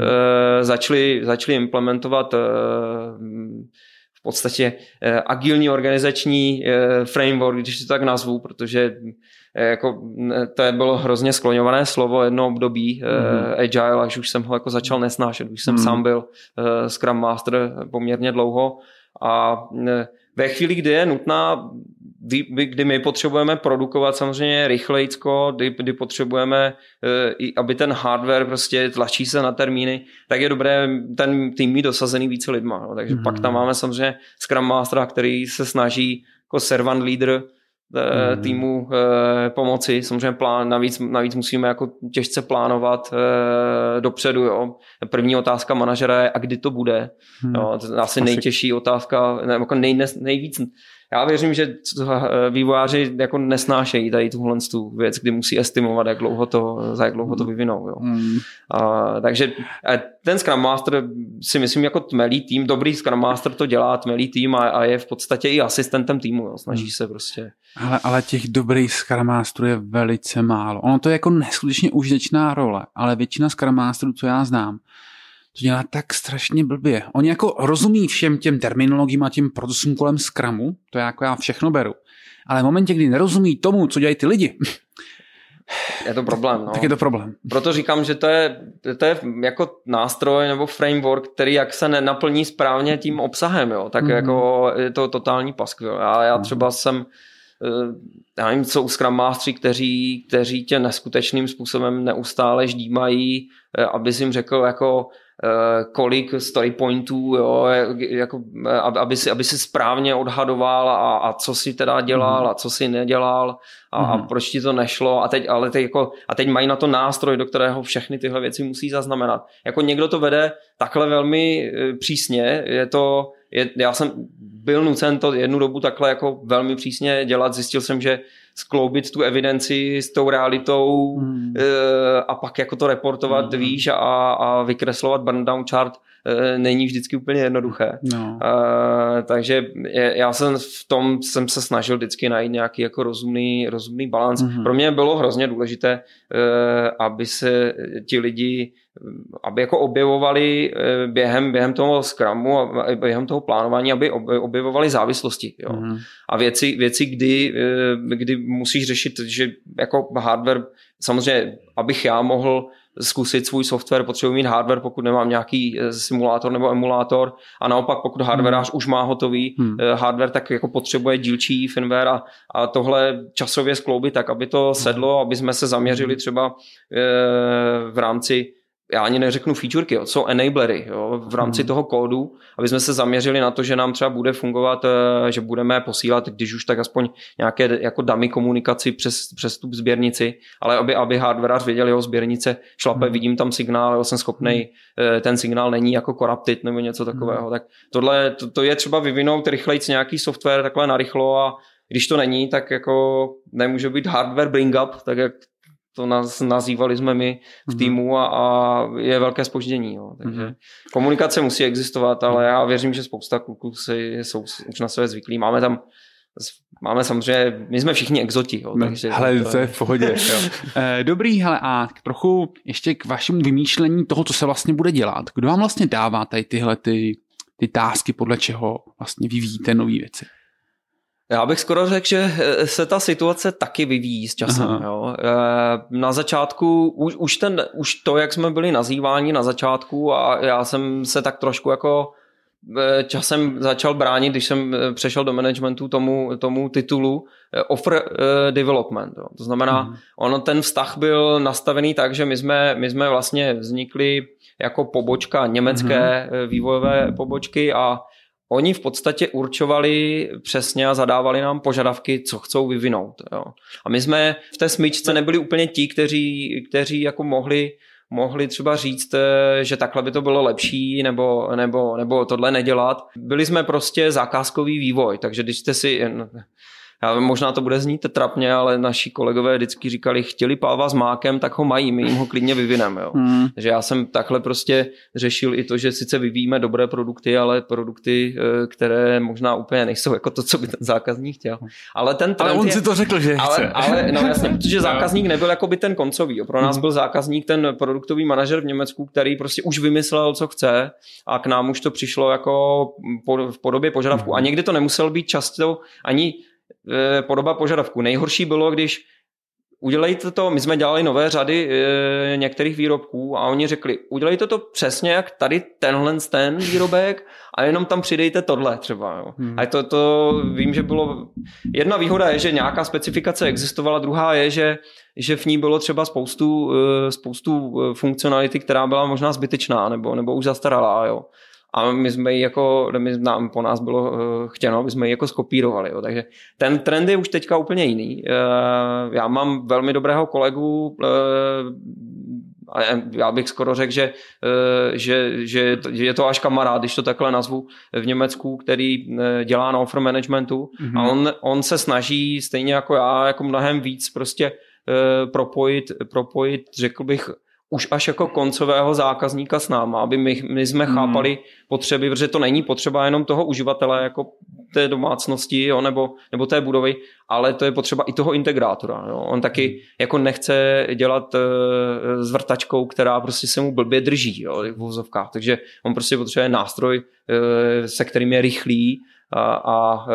začali, začali implementovat eh, v podstatě agilní organizační framework, když to tak nazvu, protože jako, to bylo hrozně skloňované slovo jedno období, mm-hmm. agile, až už jsem ho jako začal nesnášet, už jsem mm-hmm. sám byl Scrum Master poměrně dlouho a ve chvíli, kdy je nutná, kdy my potřebujeme produkovat samozřejmě rychlejcko, kdy, kdy potřebujeme, eh, aby ten hardware prostě tlačí se na termíny, tak je dobré ten tým mít dosazený více lidma. No. Takže mm. pak tam máme samozřejmě Scrum Mastera, který se snaží jako servant leader mm. týmu eh, pomoci. Samozřejmě plán, navíc, navíc musíme jako těžce plánovat eh, dopředu. Jo. První otázka manažera je, a kdy to bude. Mm. Jo, to je asi, asi nejtěžší otázka, ne, jako nej, nejvíc já věřím, že vývojáři jako nesnášejí tady tuhle tu věc, kdy musí estimovat, jak dlouho to, za jak dlouho to vyvinou. Jo. Mm. A, takže ten Scrum Master si myslím jako tmelý tým, dobrý Scrum Master to dělá, tmelý tým a, a je v podstatě i asistentem týmu, jo. snaží mm. se prostě. Ale, ale těch dobrých Scrum Masterů je velice málo. Ono to je jako neskutečně užitečná role, ale většina Scrum Masterů, co já znám, to dělá tak strašně blbě. Oni jako rozumí všem těm terminologiím a těm procesům kolem Scrumu, to já jako já všechno beru. Ale v momentě, kdy nerozumí tomu, co dělají ty lidi, [laughs] je to problém. No. tak je to problém. Proto říkám, že to je, to je jako nástroj nebo framework, který jak se nenaplní správně tím obsahem, jo, tak mm. jako je to totální paskvil. Já, já mhm. třeba jsem eh, já nevím, co Scrum Mastery, kteří, kteří tě neskutečným způsobem neustále ždímají, eh, aby jim řekl jako kolik story pointů, jo, jako, eh, aby, si, aby si správně odhadoval a, a co si teda dělal mhm. a co si nedělal a, mm-hmm. a proč ti to nešlo a teď, ale teď jako, a teď mají na to nástroj, do kterého všechny tyhle věci musí zaznamenat. Jako někdo to vede takhle velmi eh, přísně, je to, je, já jsem byl nucen to jednu dobu takhle jako velmi přísně dělat, zjistil jsem, že skloubit tu evidenci s tou realitou hmm. Eh, a pak jako to reportovat, hmm. víš, a, a vykreslovat burn down chart eh, není vždycky úplně jednoduché. No. Uh, takže já jsem v tom jsem se snažil vždycky najít nějaký jako rozumný, rozumný balans. Mm-hmm. Pro mě bylo hrozně důležité, uh, aby se ti lidi aby jako objevovali eh, během, během toho Scrumu a během toho plánování, aby objevovali závislosti. Jo. Mm. A věci, věci kdy, eh, kdy musíš řešit, že jako hardware, samozřejmě, abych já mohl zkusit svůj software, potřebuji mít hardware, pokud nemám nějaký eh, simulátor nebo emulátor a naopak pokud hardwareář hmm. už má hotový hmm. hardware, tak jako potřebuje dílčí firmware a, a tohle časově skloubit tak, aby to sedlo, aby jsme se zaměřili třeba v rámci já ani neřeknu featureky, jo, co enablery jo, v rámci hmm. toho kódu, aby jsme se zaměřili na to, že nám třeba bude fungovat, eh, že budeme posílat, když už tak aspoň nějaké jako dummy komunikaci přes, přes tu sběrnici, ale aby, aby hardwareář věděl jeho sběrnice, šlape, hmm. vidím tam signál, jo, jsem schopný, hmm. Eh, ten signál není jako corrupted nebo něco takového. Hmm. Tak tohle, to, to je třeba vyvinout rychleji nějaký software takhle narychlo a když to není, tak jako nemůže být hardware bring up, tak jak to nás, nazývali jsme my v mhm. týmu a, a je velké spoždění. Jo. Takže mm-hmm. komunikace musí existovat, ale já věřím, že spousta kluků si, jsou už na sebe zvyklí. Máme tam Máme samozřejmě, my jsme všichni exoti. Jo, takže hele, to, to je v pohodě. [laughs] Eh, dobrý, hele, a trochu ještě k vašemu vymýšlení toho, co se vlastně bude dělat. Kdo vám vlastně dává tady tyhle ty, ty tásky, podle čeho vlastně vyvíjíte nové věci? Já bych skoro řekl, že eh, se ta situace taky vyvíjí s časem. Jo. Eh, na začátku, už, už, ten, už to, jak jsme byli nazýváni na začátku a já jsem se tak trošku jako eh, časem začal bránit, když jsem přešel do managementu tomu, tomu titulu offer development. Jo. To znamená, mm. ono ten vztah byl nastavený tak, že my jsme, my jsme vlastně vznikli jako pobočka německé mm. vývojové pobočky a oni v podstatě určovali přesně a zadávali nám požadavky, co chcou vyvinout. Jo. A my jsme v té smyčce nebyli úplně ti, kteří, kteří jako mohli mohli třeba říct, eh, že takhle by to bylo lepší nebo, nebo, nebo tohle nedělat. Byli jsme prostě zakázkový vývoj, takže když jste si, já vím, možná to bude znít trapně, ale naši kolegové vždycky říkali, chtěli páva s mákem, tak ho mají, my jim ho klidně vyvineme. Jo. Hmm. Takže já jsem takhle prostě řešil i to, že sice vyvíjíme dobré produkty, ale produkty, eh, které možná úplně nejsou jako to, co by ten zákazník chtěl. Ale ten ale on je, si to řekl, že ale, chce. Ale, no jasně, [laughs] protože zákazník nebyl jako by ten koncový. Jo. Pro nás hmm. byl zákazník ten produktový manažer v Německu, který prostě už vymyslel, co chce a k nám už to přišlo jako v podobě požadavku. Hmm. A někdy to nemusel být často ani podoba požadavku. Nejhorší bylo, když udělejte to, my jsme dělali nové řady e, některých výrobků a oni řekli, udělejte to přesně jak tady tenhle ten výrobek a jenom tam přidejte tohle třeba. Jo. Hmm. A to, to vím, že bylo, jedna výhoda je, že nějaká specifikace existovala, druhá je, že, že v ní bylo třeba spoustu, e, spoustu funkcionality, která byla možná zbytečná nebo, nebo už zastaralá. Jo a my jsme ji jako, my, nám, po nás bylo uh, chtěno, aby jsme ji jako skopírovali. Jo. Takže ten trend je už teďka úplně jiný. Uh, já mám velmi dobrého kolegu, uh, a já bych skoro řekl, že, že, že, je to až kamarád, když to takhle nazvu, v Německu, který dělá na offer managementu mm-hmm. a on, on se snaží stejně jako já, jako mnohem víc prostě propojit, propojit řekl bych, už až jako koncového zákazníka s náma, aby my, my jsme hmm. chápali potřeby, protože to není potřeba jenom toho uživatele jako té domácnosti jo, nebo, nebo té budovy, ale to je potřeba i toho integrátora. Jo. On taky hmm. jako nechce dělat uh, s vrtačkou, která prostě se mu blbě drží jo, v vozovkách, takže on prostě potřebuje nástroj, uh, se kterým je rychlý a, a,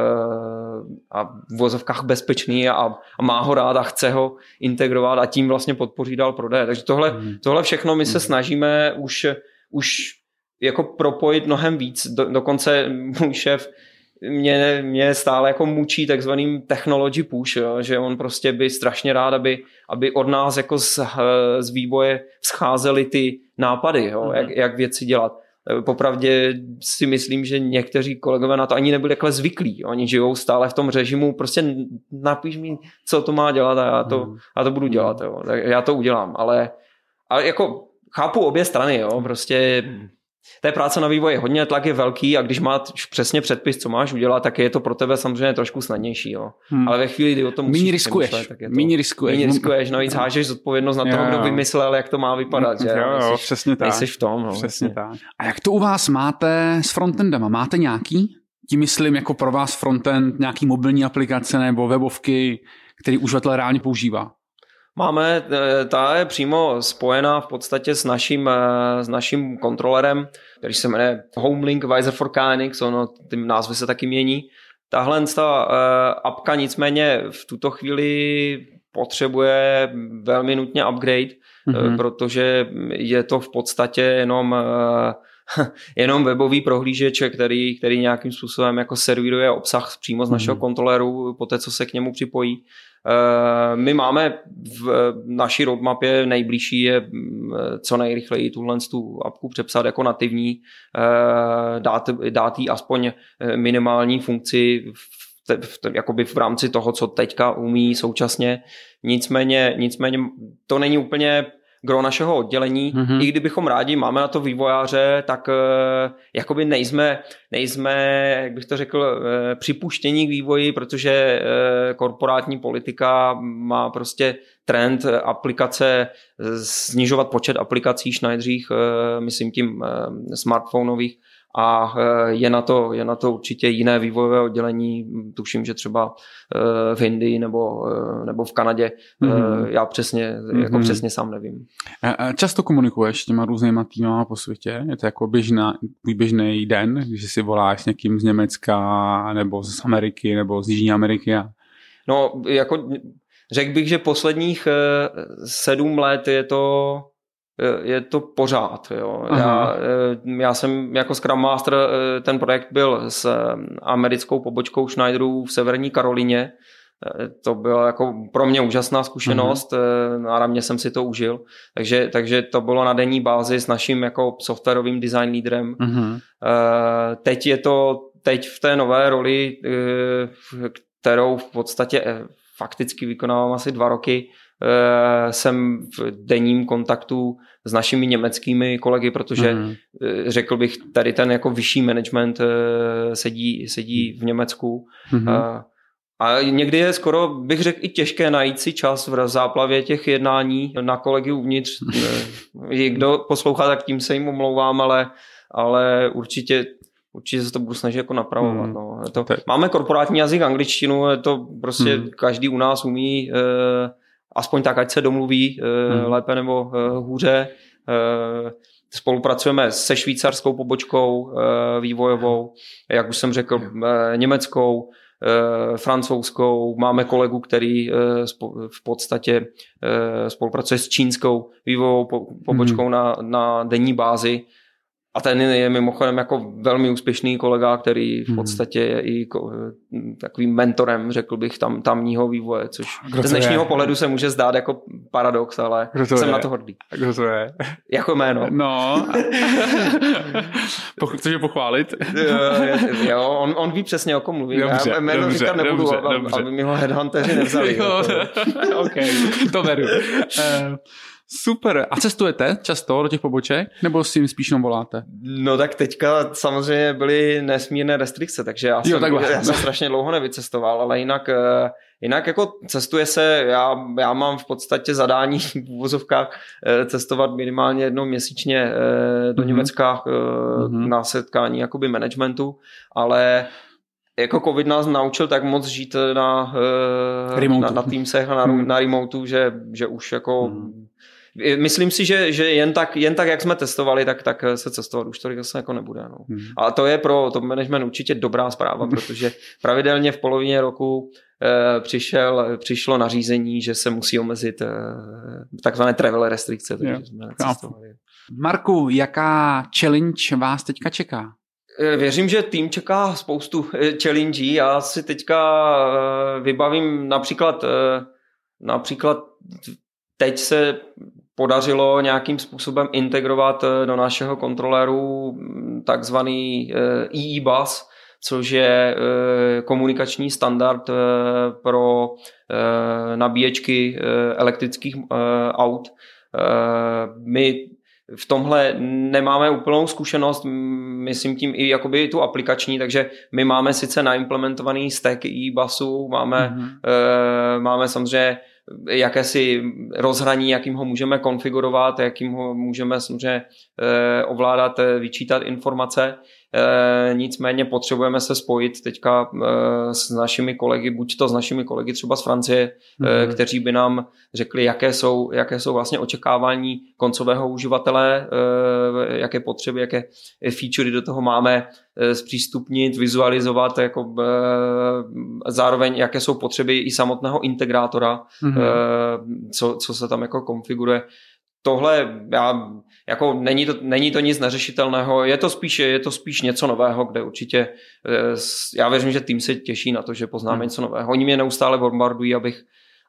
a v vozovkách bezpečný a, a má ho rád a chce ho integrovat a tím vlastně podpoří dál prodej. Takže tohle, mm. tohle všechno my se snažíme už, už jako propojit mnohem víc. Do, dokonce můj šéf mě, mě stále jako mučí takzvaným technology push, jo, že on prostě by strašně rád, aby, aby od nás jako z, z výboje scházely ty nápady, jo, mm-hmm. jak, jak věci dělat. Popravdě si myslím, že někteří kolegové na to ani nebyli takhle zvyklí. Oni žijou stále v tom režimu, prostě napíš mi, co to má dělat a já to, já to budu dělat. Jo. Tak já to udělám, ale, ale jako chápu obě strany, jo. prostě té práce na vývoji hodně, tlak je velký a když máš přesně předpis, co máš udělat, tak je to pro tebe samozřejmě trošku snadnější. Jo. Hmm. Ale ve chvíli, kdy o tom musíš riskuješ. tak je to, míň riskuješ. Míň riskuješ, navíc hážeš zodpovědnost na toho, kdo vymyslel, jak to má vypadat. Že? Jo, jo, přesně tak. Nejsiš v tom. No, přesně vlastně. tak. A jak to u vás máte s frontendem? Máte nějaký? Tím myslím jako pro vás frontend, nějaký mobilní aplikace nebo webovky, který uživatel reálně používá? Máme, eh, ta je přímo spojená v podstatě s naším, eh, s naším kontrolerem, který se jmenuje Homelink Visor for Kinetics, ono, ty názvy se taky mění. Tahle ta eh, apka nicméně v tuto chvíli potřebuje velmi nutně upgrade, mm-hmm. protože je to v podstatě jenom [laughs] jenom webový prohlížeč, který, který nějakým způsobem jako servíruje obsah přímo z našeho mm-hmm. kontroleru, po té, co se k němu připojí. Eh, my máme v naší roadmapě nejbližší je mm, co nejrychleji tuhle tu apku přepsat jako nativní, eh, dát, dát jí aspoň eh, minimální funkci v, v, jakoby v rámci toho, co teďka umí současně. Nicméně, nicméně to není úplně gro našeho oddělení. Mm-hmm. I kdybychom rádi máme na to vývojáře, tak uh, jakoby nejsme, nejsme, jak bych to řekl, uh, připuštění k vývoji, protože uh, korporátní politika má prostě trend aplikace, snižovat počet aplikací šnajdřích, myslím tím smartphoneových, a eh, je na to, je na to určitě jiné vývojové oddělení, tuším, že třeba eh, v Indii nebo, eh, nebo v Kanadě, mm-hmm. já přesně, mm-hmm. jako přesně sám nevím. Často komunikuješ s těma různýma týmama po světě? Je to jako běžná, běžný den, když si voláš s někým z Německa nebo z Ameriky nebo z Jižní Ameriky? A... No, jako řekl bych, že posledních sedm let je to je to pořád. Jo. Já, eh, já jsem jako Scrum Master, eh, ten projekt byl s eh, americkou pobočkou Schneiderů v Severní Karolině. To byla jako pro mě úžasná zkušenost, uh-huh. náramně jsem si to užil. Takže, takže to bylo na denní bázi s naším jako softwarovým design lídrem. Uh-huh. Teď je to teď v té nové roli, kterou v podstatě fakticky vykonávám asi dva roky, jsem v denním kontaktu s našimi německými kolegy, protože mm. řekl bych, tady ten jako vyšší management eh, sedí, sedí v Německu. Mm. A někdy je skoro, bych řekl, i těžké najít si čas v záplavě těch jednání na kolegy uvnitř. Kdo poslouchá, tak tím se jim omlouvám, ale, ale určitě určitě se to budu snažit jako napravovat. Hmm. No. To, máme korporátní jazyk angličtinu, je to prostě hmm. každý u nás umí aspoň tak, ať se domluví eh, hmm. lépe nebo eh, hůře. Eh, spolupracujeme se švýcarskou pobočkou vývojovou, jak už jsem řekl, německou, francouzskou, máme kolegu, který v podstatě spolupracuje s čínskou vývojovou pobočkou hmm. na, na denní bázi a ten je mimochodem jako velmi úspěšný kolega, který v hmm. podstatě je i takovým mentorem, řekl bych, tam, tamního vývoje, což z dnešního je? pohledu se může zdát jako paradox, ale jsem je? na to hrdý. Kdo to je? Jako jméno. No. [laughs] Chceš je pochválit? jo, on, on ví přesně, o kom mluví. Dobře, Já jméno dobře, říkat nebudu, dobře, aby, dobře. aby mi ho headhunteři [laughs] nevzali. jo, [laughs] OK, to beru. Uh, Super. A cestujete často do těch poboček? Nebo si jim spíš jenom voláte? No tak teďka samozřejmě byly nesmírné restrikce, takže já jsem, jo, já jsem strašně dlouho nevycestoval, ale jinak, eh, jinak jako cestuje se, já, já mám v podstatě zadání [laughs] v úvozovkách eh, cestovat minimálně jednou měsíčně eh, do mm-hmm. Německa mm-hmm. na setkání jakoby managementu, ale jako covid nás naučil tak moc žít na, na, na Teamsech a na, mm. na remotu, že, že už jako mm Myslím si, že, že jen, tak, jen tak, jak jsme testovali, tak, tak se cestovat už to zase jako nebude. No. Hmm. A to je pro top management určitě dobrá zpráva, [laughs] protože pravidelně v polovině roku eh, přišel, přišlo nařízení, že se musí omezit eh, takzvané travel restrikce. Takže jsme Marku, jaká challenge vás teďka čeká? Eh, věřím, že tým čeká spoustu challenge. Já si teďka vybavím například, například teď se podařilo nějakým způsobem integrovat do našeho kontroléru hm, takzvaný EE-bus, což je komunikační standard pro nabíječky elektrických aut. My v tomhle nemáme úplnou zkušenost, myslím tím i jakoby tu aplikační, takže my máme sice naimplementovaný stack e-basu, máme, mm-hmm. e, máme samozřejmě jakési rozhraní, jakým ho můžeme konfigurovat, jakým ho můžeme samozřejmě e, ovládat, eh, vyčítat informace. E, nicméně potřebujeme se spojit teďka e, s našimi kolegy, buď to s našimi kolegy třeba z Francie, mm-hmm. kteří by nám řekli, jaké jsou, jaké jsou vlastně očekávání koncového uživatele, jaké potřeby, jaké featurey do toho máme zpřístupnit, vizualizovat, jako, zároveň jaké jsou potřeby i samotného integrátora, mm-hmm. co, co se tam jako konfiguruje tohle já, jako není to, není to nic neřešitelného, je to, spíš, je to spíš něco nového, kde určitě eh, já věřím, že tým se těší na to, že poznáme hmm. něco nového. Oni mě neustále bombardují, abych,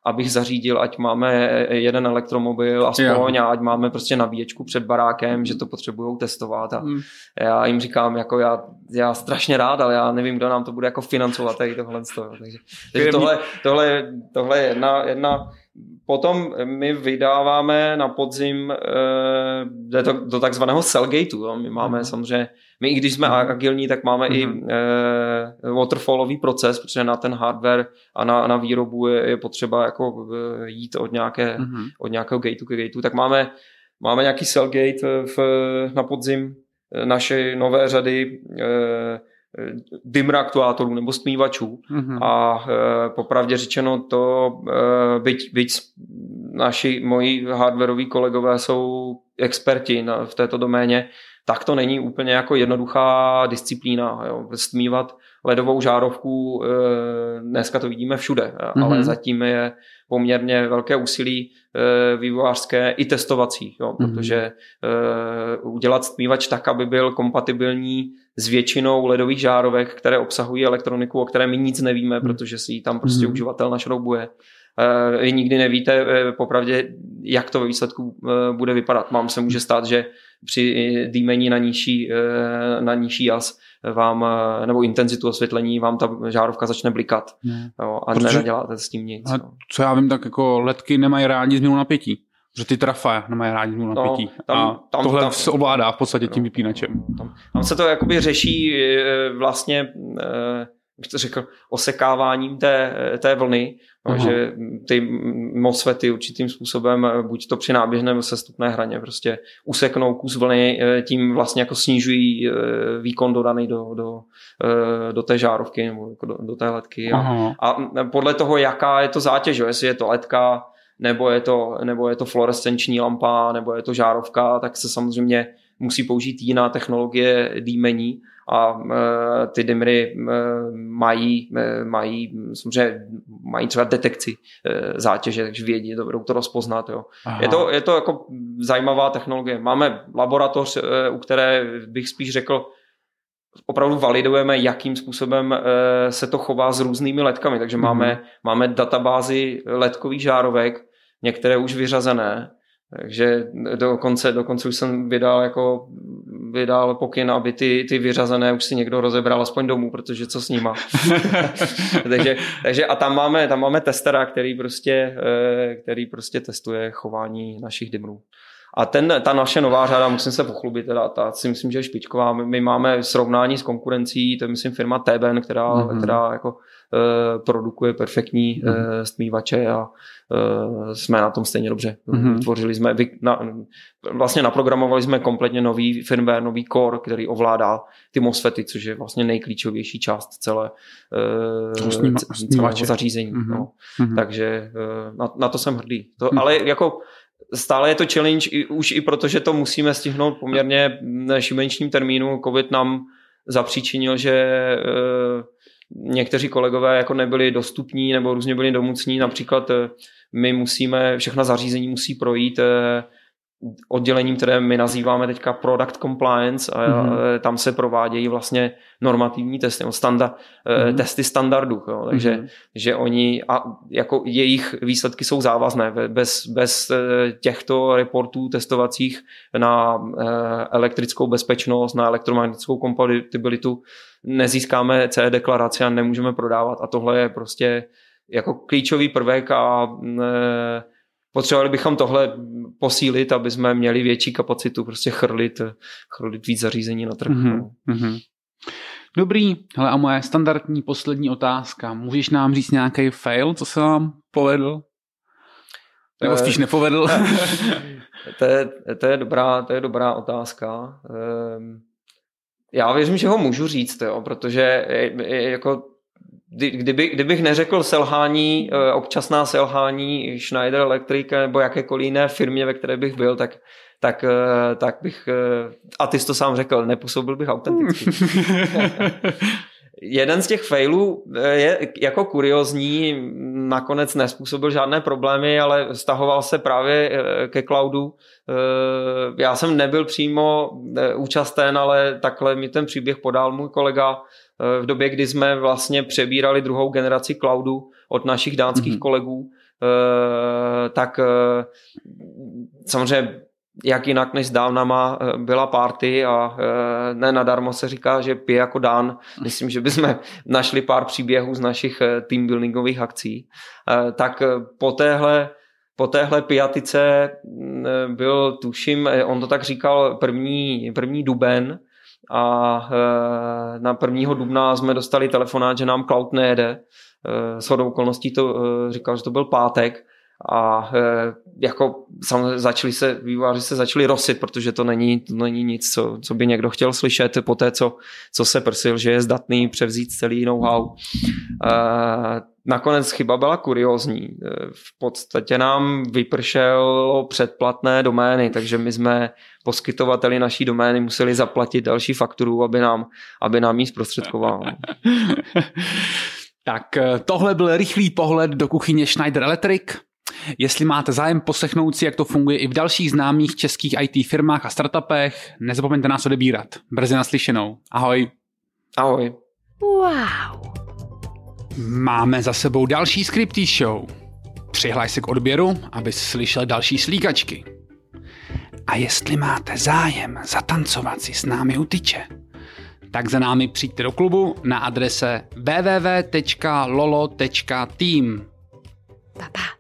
abych zařídil, ať máme jeden elektromobil aspoň a ať máme prostě nabíječku před barákem, že to potřebují testovat a hmm. já jim říkám, jako já, já strašně rád, ale já nevím, kdo nám to bude jako financovat tady tohle. Takže, takže tohle, tohle, tohle je jedna, jedna Potom my vydáváme na podzim e, do, do takzvaného Cellgateu. Jo. My máme mm. samozřejmě, my i když jsme mm. agilní, tak máme mm. i e, waterfallový proces, protože na ten hardware a na, na výrobu je, je potřeba jako e, jít od, nějaké, mm. od nějakého gateu ke gateu. Tak máme, máme nějaký Cellgate v, na podzim naše nové řady e, dimmer aktuátorů nebo stmívačů mm-hmm. a e, popravdě řečeno to, e, byť, byť naši moji hardwareoví kolegové jsou experti na, v této doméně, tak to není úplně jako jednoduchá disciplína. Jo. Stmívat ledovou žárovku, e, dneska to vidíme všude, mm-hmm. ale zatím je poměrně velké úsilí e, vývojářské i testovací, jo, mm-hmm. protože e, udělat stmívač tak, aby byl kompatibilní s většinou ledových žárovek, které obsahují elektroniku, o které my nic nevíme, mm-hmm. protože si ji tam prostě mm-hmm. uživatel našroubuje. Vy nikdy nevíte popravdě, jak to ve výsledku bude vypadat. Mám se může stát, že při dýmení na nižší, na nižší jas vám, nebo intenzitu osvětlení, vám ta žárovka začne blikat. Ne. Jo, a Protože, neděláte s tím nic. No. Co já vím, tak jako ledky nemají rádi změnu napětí. Že ty trafa nemají rádi no, napětí. No, tam, a tam, tohle tam, se ovládá v podstatě tím vypínačem. Tam, tam se to jakoby řeší e, vlastně e, bych to řekl, osekáváním té, té vlny, no, že ty MOSFETy určitým způsobem, buď to při náběžné nebo sestupné hraně, prostě useknou kus vlny, eh, tím vlastně jako snižují eh, výkon dodaný do, do, eh, do té žárovky nebo jako do, do té ledky. A, a podle toho, jaká je to zátěž, jestli je to ledka, nebo je to, nebo je to fluorescenční lampa, nebo je to žárovka, tak se samozřejmě musí použít jiná technologie dýmení a e, ty dimry e, mají, e, mají, samozřejmě mají třeba detekci zátěže, takže vědí, budou to rozpoznat. Jo. Je, to, je to jako zajímavá technologie. Máme laboratoř, u které bych spíš řekl, opravdu validujeme, jakým způsobem se to chová s různými letkami. Takže mm-hmm. máme, máme databázy letkových žárovek, některé už vyřazené, takže dokonce, dokonce už jsem vydal jako vydal pokyn, aby ty, ty vyřazené už si někdo rozebral aspoň domů, protože co s nima. [laughs] takže, takže, a tam máme, tam máme testera, který prostě, eh, který prostě testuje chování našich dimrů. A ten, ta naše nová řada, musím se pochlubit, teda, ta si myslím, že je špičková. My, my máme srovnání s konkurencí, to je myslím firma Teben, která, mm-hmm. která jako produkuje perfektní mm-hmm. stmívače a uh, jsme na tom stejně dobře. Mm-hmm. Tvořili jsme, na, vlastně naprogramovali jsme kompletně nový firmware, nový core, který ovládá ty MOSFETy, což je vlastně nejklíčovější část celé uh, celého zařízení. Mm-hmm. No. Mm-hmm. Takže na, na to jsem hrdý. To, mm-hmm. Ale jako stále je to challenge i, už i proto, že to musíme stihnout poměrně šibenčním termínu. Covid nám zapříčinil, že uh, někteří kolegové jako nebyli dostupní nebo různě byli domucní. Například uh, my musíme, všechna zařízení musí projít uh, oddělením, které my nazýváme teďka Product Compliance a mm-hmm. tam se provádějí vlastně normativní testy, no standa, mm-hmm. testy standardů, jo, takže mm-hmm. že oni a jako jejich výsledky jsou závazné. Bez, bez eh, těchto reportů testovacích na elektrickou bezpečnost, na elektromagnetickou kompatibilitu nezískáme CE deklaraci a nemůžeme prodávat a tohle je prostě jako klíčový prvek a potřebovali bychom tohle posílit, aby jsme měli větší kapacitu, prostě chrlit, chrlit víc zařízení na trh. Mm-hmm. Dobrý, hele a moje standardní poslední otázka. Můžeš nám říct nějaký fail, co se vám povedl? Nebo spíš eh, nepovedl? [laughs] to, je, to, je dobrá, to je dobrá otázka. Ehm, já věřím, že ho můžu říct, jo, protože jako kdyby, kdybych neřekl selhání, eh, občasná selhání Schneider Electric nebo jakékoliv jiné firmě, ve které bych byl, tak, tak, eh, tak bych, eh, a ty jsi to sám řekl, nepůsobil bych autenticky. [laughs] Jeden z těch failů je jako kuriozní, nakonec nespůsobil žádné problémy, ale stahoval se právě ke cloudu. Já jsem nebyl přímo účasten, ale takhle mi ten příběh podal můj kolega, v době, kdy jsme vlastně přebírali druhou generaci cloudu od našich dánských mm-hmm. kolegů, eh, tak eh, samozřejmě jak jinak než s dávnama eh, byla party a ne nadarmo se říká, že pije jako dán. Myslím, že bychom [laughs] našli pár příběhů z našich team buildingových akcí. Tak po téhle po téhle pijatice mm, byl, tuším, on to tak říkal, první, první duben, a e, na 1. dubna jsme dostali telefonát, že nám cloud nejede. E, s hodou okolností to e, říkal, že to byl pátek a jako samozřejmě začali se, vývojáři se začali rosit, protože to není, to není nic, co, co by někdo chtěl slyšet po té, co, co se prsil, že je zdatný převzít celý know-how. Nakonec chyba byla kuriozní. V podstatě nám vypršelo předplatné domény, takže my jsme poskytovateli naší domény museli zaplatit další fakturu, aby nám, aby nám ji zprostředkoval. [laughs] tak tohle byl rychlý pohled do kuchyně Schneider Electric. Jestli máte zájem poslechnout si, jak to funguje i v dalších známých českých IT firmách a startupech, nezapomeňte nás odebírat. Brzy naslyšenou. Ahoj. Ahoj. Wow. Máme za sebou další Scripty Show. Přihlaj se k odběru, abys slyšel další slíkačky. A jestli máte zájem zatancovat si s námi u tyče, tak za námi přijďte do klubu na adrese www.lolo.team. Pa, pa.